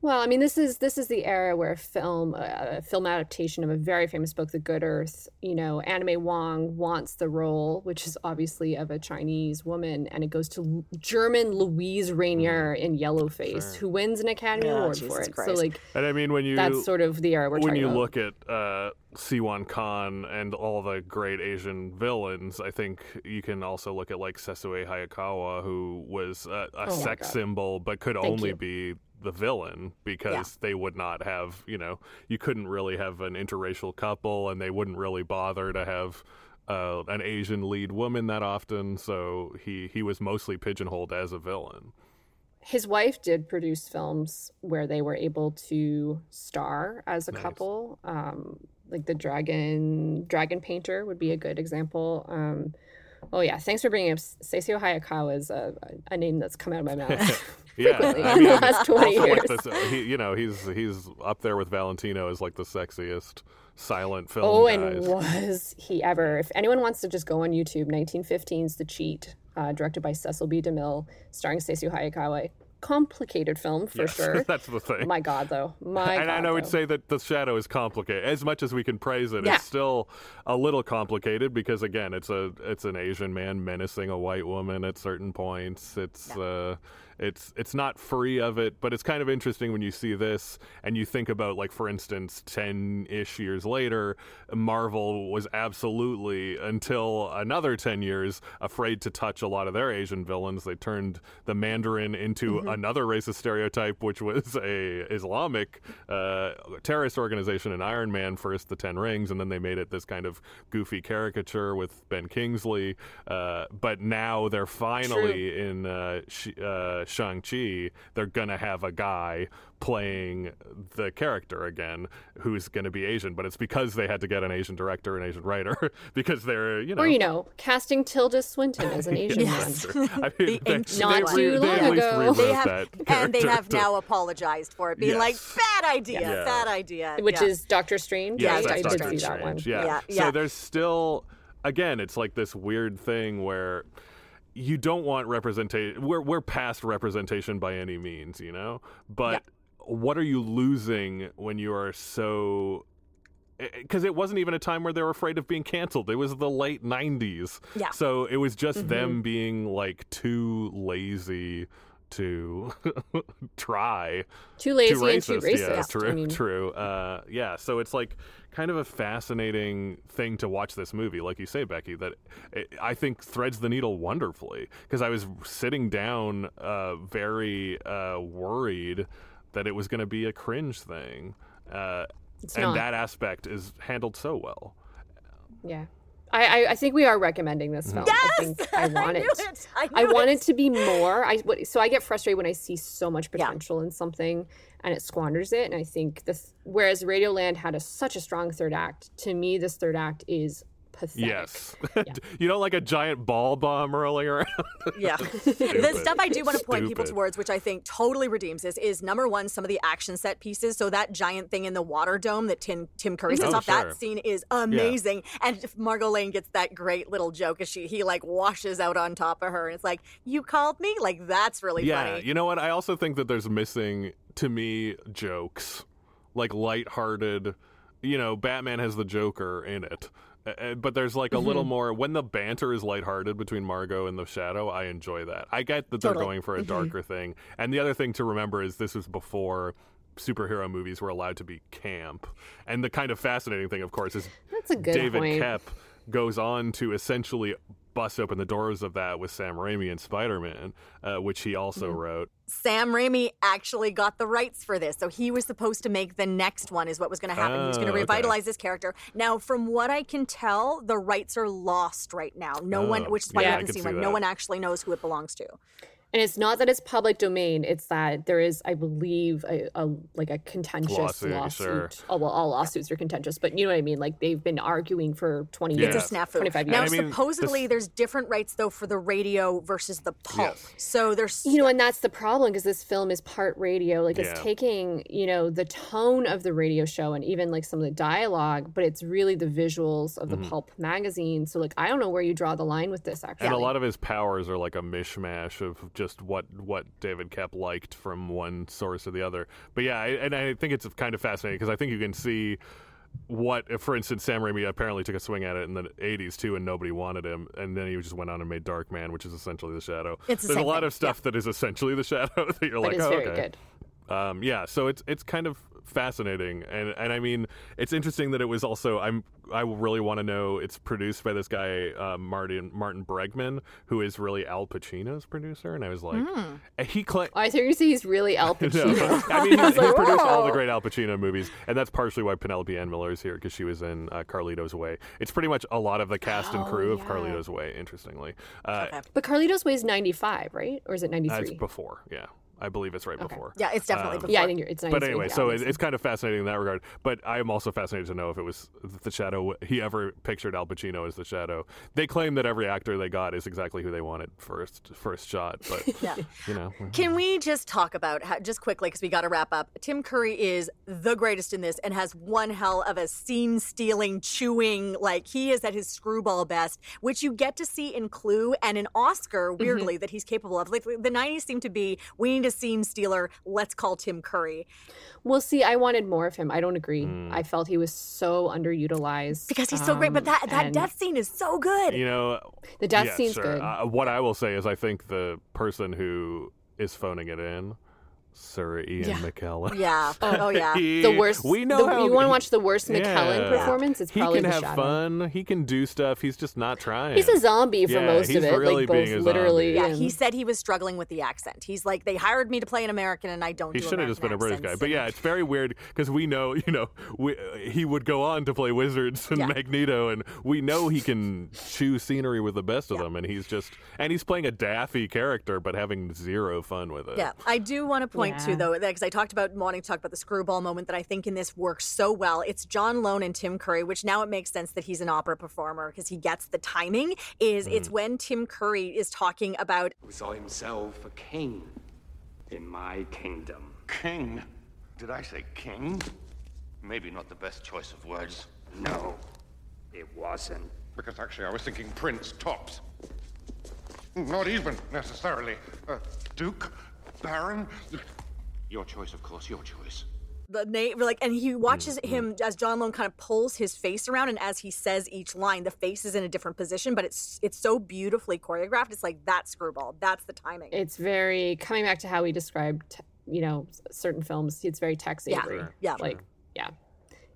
Well, I mean, this is this is the era where film, uh, a film adaptation of a very famous book, The Good Earth. You know, Anna May Wong wants the role, which is obviously of a Chinese woman, and it goes to L- German Luise Rainer in Yellowface, who wins an Academy Oh, Award for it. Christ. So, like, And I mean, when you that's sort of the era we're when you about. look at uh, Shiwan Khan and all the great Asian villains, I think you can also look at like Sessue Hayakawa, who was a, a Oh sex symbol but could Thank only you. be the villain because they would not have, you know, you couldn't really have an interracial couple, and they wouldn't really bother to have. Uh, an Asian lead woman that often, so he he was mostly pigeonholed as a villain. his wife did produce films where they were able to star as a Nice. couple um, like the dragon dragon painter would be a good example um, oh yeah thanks for bringing up Sessue Hayakawa is a, a name that's come out of my mouth Yeah, I mean, the last 20 also, like, years this- he, you know, he's he's up there with Valentino as like the sexiest silent film Oh, guys. and was he ever? If anyone wants to just go on YouTube, 1915's The Cheat, uh, directed by Cecil B. DeMille, starring Stacey Hayakawa. Complicated film for Yes, sure. that's the thing. My God, though. My and God, I know we'd say that the shadow is complicated. As much as we can praise it, Yeah. it's still a little complicated because again, it's a it's an Asian man menacing a white woman at certain points. It's uh it's it's not free of it, but it's kind of interesting when you see this and you think about like for instance, 10-ish years later, Marvel was absolutely until another 10 years afraid to touch a lot of their Asian villains. They turned the Mandarin into Mhm. another racist stereotype, which was a Islamic uh, terrorist organization in Iron Man first, the Ten Rings, and then they made it this kind of goofy caricature with Ben Kingsley. Uh, but now they're finally in uh, Sh- uh, Shang Chi. They're gonna have a guy playing the character again, who's gonna be Asian. But it's because they had to get an Asian director and Asian writer because they're you know. Or, you know, casting Tilda Swinton as an Asian Yes. one. I mean, they, Not they, too they long ago. They have, and they have to- now apologized for it, being like, bad idea, Yeah. bad idea. Which Yeah. is Doctor Strange. Yeah, right? that's I Doctor did see that one. Strange, Yeah. Yeah, So there's still, again, it's like this weird thing where you don't want representation. We're we're past representation by any means, you know. But what are you losing when you are so? Because it wasn't even a time where they were afraid of being canceled. It was the late '90s. Yeah. So it was just Mm-hmm. them being like too lazy to try Too lazy too and too Yeah, racist. true, I mean- true. Uh, yeah, so it's like kind of a fascinating thing to watch this movie, like you say, Becky. That it, I think threads the needle wonderfully because I was sitting down, uh, very uh, worried that it was going to be a cringe thing, uh, It's and not. that aspect is handled so well. Yeah. I, I, I think we are recommending this film. I think I want I it. it. I, I want it. it to be more. I so I get frustrated when I see so much potential in something and it squanders it. And I think this, whereas Radioland had a, such a strong third act, to me, this third act is pathetic. Yes. you don't like a giant ball bomb rolling around. Yeah. the stuff I do want to point people towards, which I think totally redeems this, is number one, some of the action set pieces. So that giant thing in the water dome that Tim Tim Curry sets Oh, off, sure. that scene is amazing. And if Margo Lane gets that great little joke as she he like washes out on top of her, and it's like, "You called me?" Like that's really yeah, funny. you know what? I also think that there's missing to me jokes, like lighthearted. You know, Batman has the Joker in it. Uh, uh, But there's like a little Mm-hmm. Mhm. more when the banter is lighthearted between Margo and the Shadow. I enjoy that. I get that they're going for a Mm-hmm. Mhm. darker thing. And the other thing to remember is this was before superhero movies were allowed to be camp. And the kind of fascinating thing, of course, is That's a good David point. Koepp goes on to essentially bust open the doors of that with Sam Raimi and Spider Man, uh, which he also Mhm. wrote. Sam Raimi actually got the rights for this. So he was supposed to make the next one, is what was going to happen. he was going Oh, to okay. revitalize this character. Now, from what I can tell, the rights are lost right now. No one, Oh, which is why yeah, we I haven't can seen see one. No one actually knows who it belongs to. And it's not that it's public domain; it's that there is, I believe, a, a like a contentious Lawsuit, lawsuit. sure. Oh well, all lawsuits are contentious, but you know what I mean. Like they've been arguing for twenty years, It's a snafu. twenty-five Now, years. supposedly, there's different rights though for the radio versus the pulp. yes. So there's you know, and that's the problem because this film is part radio. Like it's Yeah. taking, you know, the tone of the radio show and even like some of the dialogue, but it's really the visuals of the Mhm. pulp magazine. So like I don't know where you draw the line with this actually. And a lot of his powers are like a mishmash of just what what David Koepp liked from one source or the other. But yeah, I, and I think it's kind of fascinating because I think you can see what, for instance, Sam Raimi apparently took a swing at it in the '80s too, and nobody wanted him, and then he just went on and made Darkman, which is essentially the Shadow. It's the There's a lot thing, of stuff that is essentially the Shadow that you're But like, it's oh, very okay. good. Um, yeah, so it's it's kind of fascinating, and and I mean, it's interesting that it was also I'm I really want to know it's produced by this guy uh, Martin Martin Bregman, who is really Al Pacino's producer, and I was like, and he cla- I think you say he's really Al No, Pacino. I mean, I was he, produced all the great Al Pacino movies, and that's partially why Penelope Ann Miller is here because she was in uh, Carlito's Way. It's pretty much a lot of the cast and Oh, crew of. Carlito's Way. Interestingly, uh, But Carlito's Way is ninety-five, right? Or is it that's ninety-three? before, yeah. I believe it's right before. Yeah, it's definitely Um, before. Yeah, I think you're, it's But anyway, yeah, so it, it's kind of fascinating in that regard. But I am also fascinated to know if it was the Shadow. He ever pictured Al Pacino as the Shadow. They claim that every actor they got is exactly who they wanted first first shot. But Yeah. you know, Can we just talk about how, just quickly because we got to wrap up? Tim Curry is the greatest in this and has one hell of a scene stealing, chewing like he is at his screwball best, which you get to see in Clue and in Oscar. Weirdly, that he's capable of. Like the '90s seem to be we need a scene stealer. Let's call Tim Curry Well, see, I wanted more of him. I don't agree. Hmm. I felt he was so underutilized because he's so great. But um, that that and death scene is so good. you know, The death yeah, scene's sure. good. Uh, what I will say is, I think the person who is phoning it in, Sir Ian Yeah. McKellen. Yeah. Oh, oh yeah. He- The worst- We know the- how you wanna watch the worst McKellen performance? It's he probably can The have Shadow. fun. He can do stuff. He's just not trying. He's a zombie for Yeah, most he's of it, Really like being both a literally. zombie. Yeah, he said he was struggling with the accent. He's like, they hired me to play an American, and I don't. He do should have just been a British guy. But yeah, it's very weird because we know, you know, we, he would go on to play Wizards and Yeah. Magneto, and we know he can chew scenery with the best of them. And he's just, and he's playing a daffy character, but having zero fun with it. Yeah, I do want to point to Yeah. though because I talked about wanting to talk about the screwball moment that I think in this works so well. It's John Lone and Tim Curry, which now it makes sense that he's an opera performer because he gets the timing. Is Mm. it's when Tim Curry is talking about Who saw himself a king in my kingdom. King? Did I say king? Maybe not the best choice of words. No, it wasn't. Because actually, I was thinking prince tops. Not even necessarily. Uh, Duke? Baron? Your choice, of course, your choice. the name, like, and he watches Mm, him as John Lone kind of pulls his face around, and as he says each line, the face is in a different position, but it's it's so beautifully choreographed. It's like that screwball. That's the timing. It's very coming back to how we described, you know, certain films. It's very Tex Yeah, Avery. Sure, yeah. like yeah,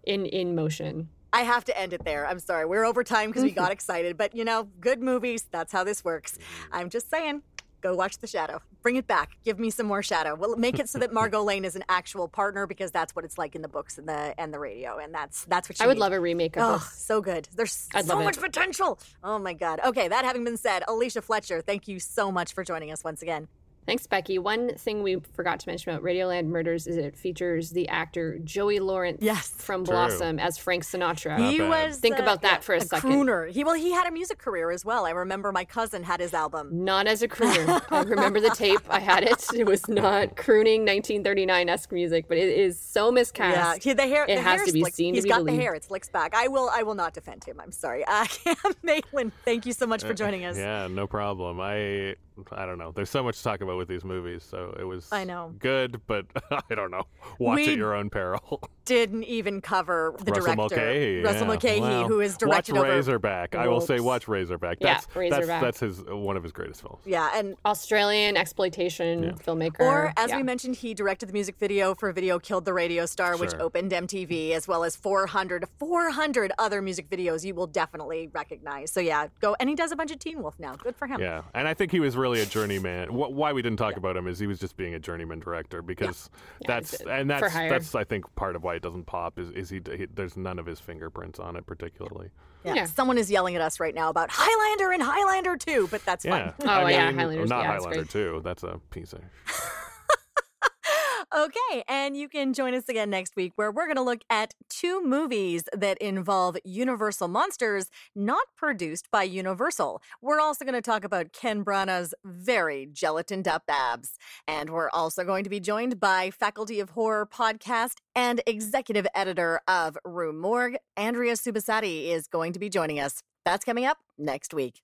in in motion. I have to end it there. I'm sorry. We're over time because we got excited, but you know, good movies, that's how this works. I'm just saying, go watch The Shadow. Bring it back. Give me some more Shadow. We'll make it so that Margo Lane is an actual partner because that's what it's like in the books and the and the radio, and that's that's what you I would need. love a remake of Oh, this. so good. There's I'd so love it. much potential. Oh my god. Okay, that having been said, Alicia Fletcher, thank you so much for joining us once again. Thanks, Becky. One thing we forgot to mention about Radioland Murders is it features the actor Joey Lawrence yes. from Blossom as Frank Sinatra. He was think uh, about that yeah, for a, a second. crooner. He well, he had a music career as well. I remember my cousin had his album. Not as a crooner. I remember the tape. I had it. It was not crooning 1939 esque music, but it is so miscast. Yeah, he, the hair. It the has hair to be slick- seen. He's to be got believed. the hair. It slicks back. I will. I will not defend him. I'm sorry. Uh, Cam Maitland, thank you so much for joining us. Yeah, no problem. I I don't know. There's so much to talk about with these movies, so it was I know. good, but I don't know. Watch We at your own peril. Didn't even cover the Russell director, Mulcahy, Russell yeah. Mulcahy, Well, who is directed watch over. Razorback. I will say watch Razorback. Yeah, That's Razorback. that's that's his one of his greatest films. Yeah, and Australian exploitation filmmaker. Or, as Yeah. we mentioned, he directed the music video for Video Killed the Radio Star, which opened MTV, as well as 400, 400 other music videos you will definitely recognize. So, yeah, go. And he does a bunch of Teen Wolf now. Good for him. Yeah, and I think he was really a journeyman. Why we didn't talk about him is he was just being a journeyman director because that's he's, uh, and for that's hire. that's I think part of why it doesn't pop is is he, he there's none of his fingerprints on it particularly. Yeah. Someone is yelling at us right now about Highlander and Highlander 2, but that's Yeah, fine. Oh, I yeah, mean, Highlanders, not yeah, Highlander great. too. That's a piece of Okay, and you can join us again next week where we're going to look at two movies that involve Universal monsters not produced by Universal. We're also going to talk about Ken Branagh's very gelatined up abs. And we're also going to be joined by Faculty of Horror podcast and executive editor of Rue Morgue, Andrea Subissati, is going to be joining us. That's coming up next week.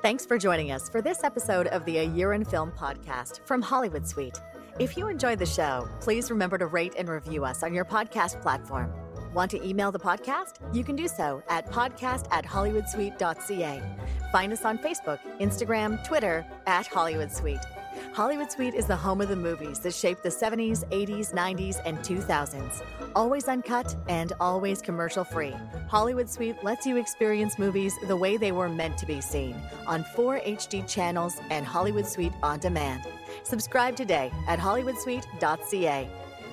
Thanks for joining us for this episode of the A Year in Film podcast from Hollywood Suite. If you enjoyed the show, please remember to rate and review us on your podcast platform. Want to email the podcast? You can do so at podcast at hollywoodsuite.ca. Find us on Facebook, Instagram, Twitter at Hollywood Suite. Hollywood Suite is the home of the movies that shaped the 70s, 80s, 90s, and 2000s. Always uncut and always commercial free. Hollywood Suite lets you experience movies the way they were meant to be seen on four HD channels and Hollywood Suite on demand. Subscribe today at hollywoodsuite.ca.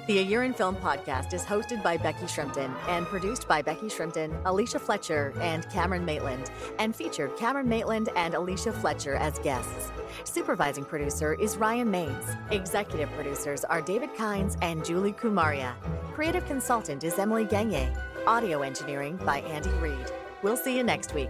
The A Year in Film podcast is hosted by Becky Shrimpton and produced by Becky Shrimpton, Alicia Fletcher, and Cameron Maitland, and featured Cameron Maitland and Alicia Fletcher as guests. Supervising producer is Ryan Maines. Executive producers are David Kynes and Julie Kumaria. Creative consultant is Emily Gagne. Audio engineering by Andy Reid. We'll see you next week.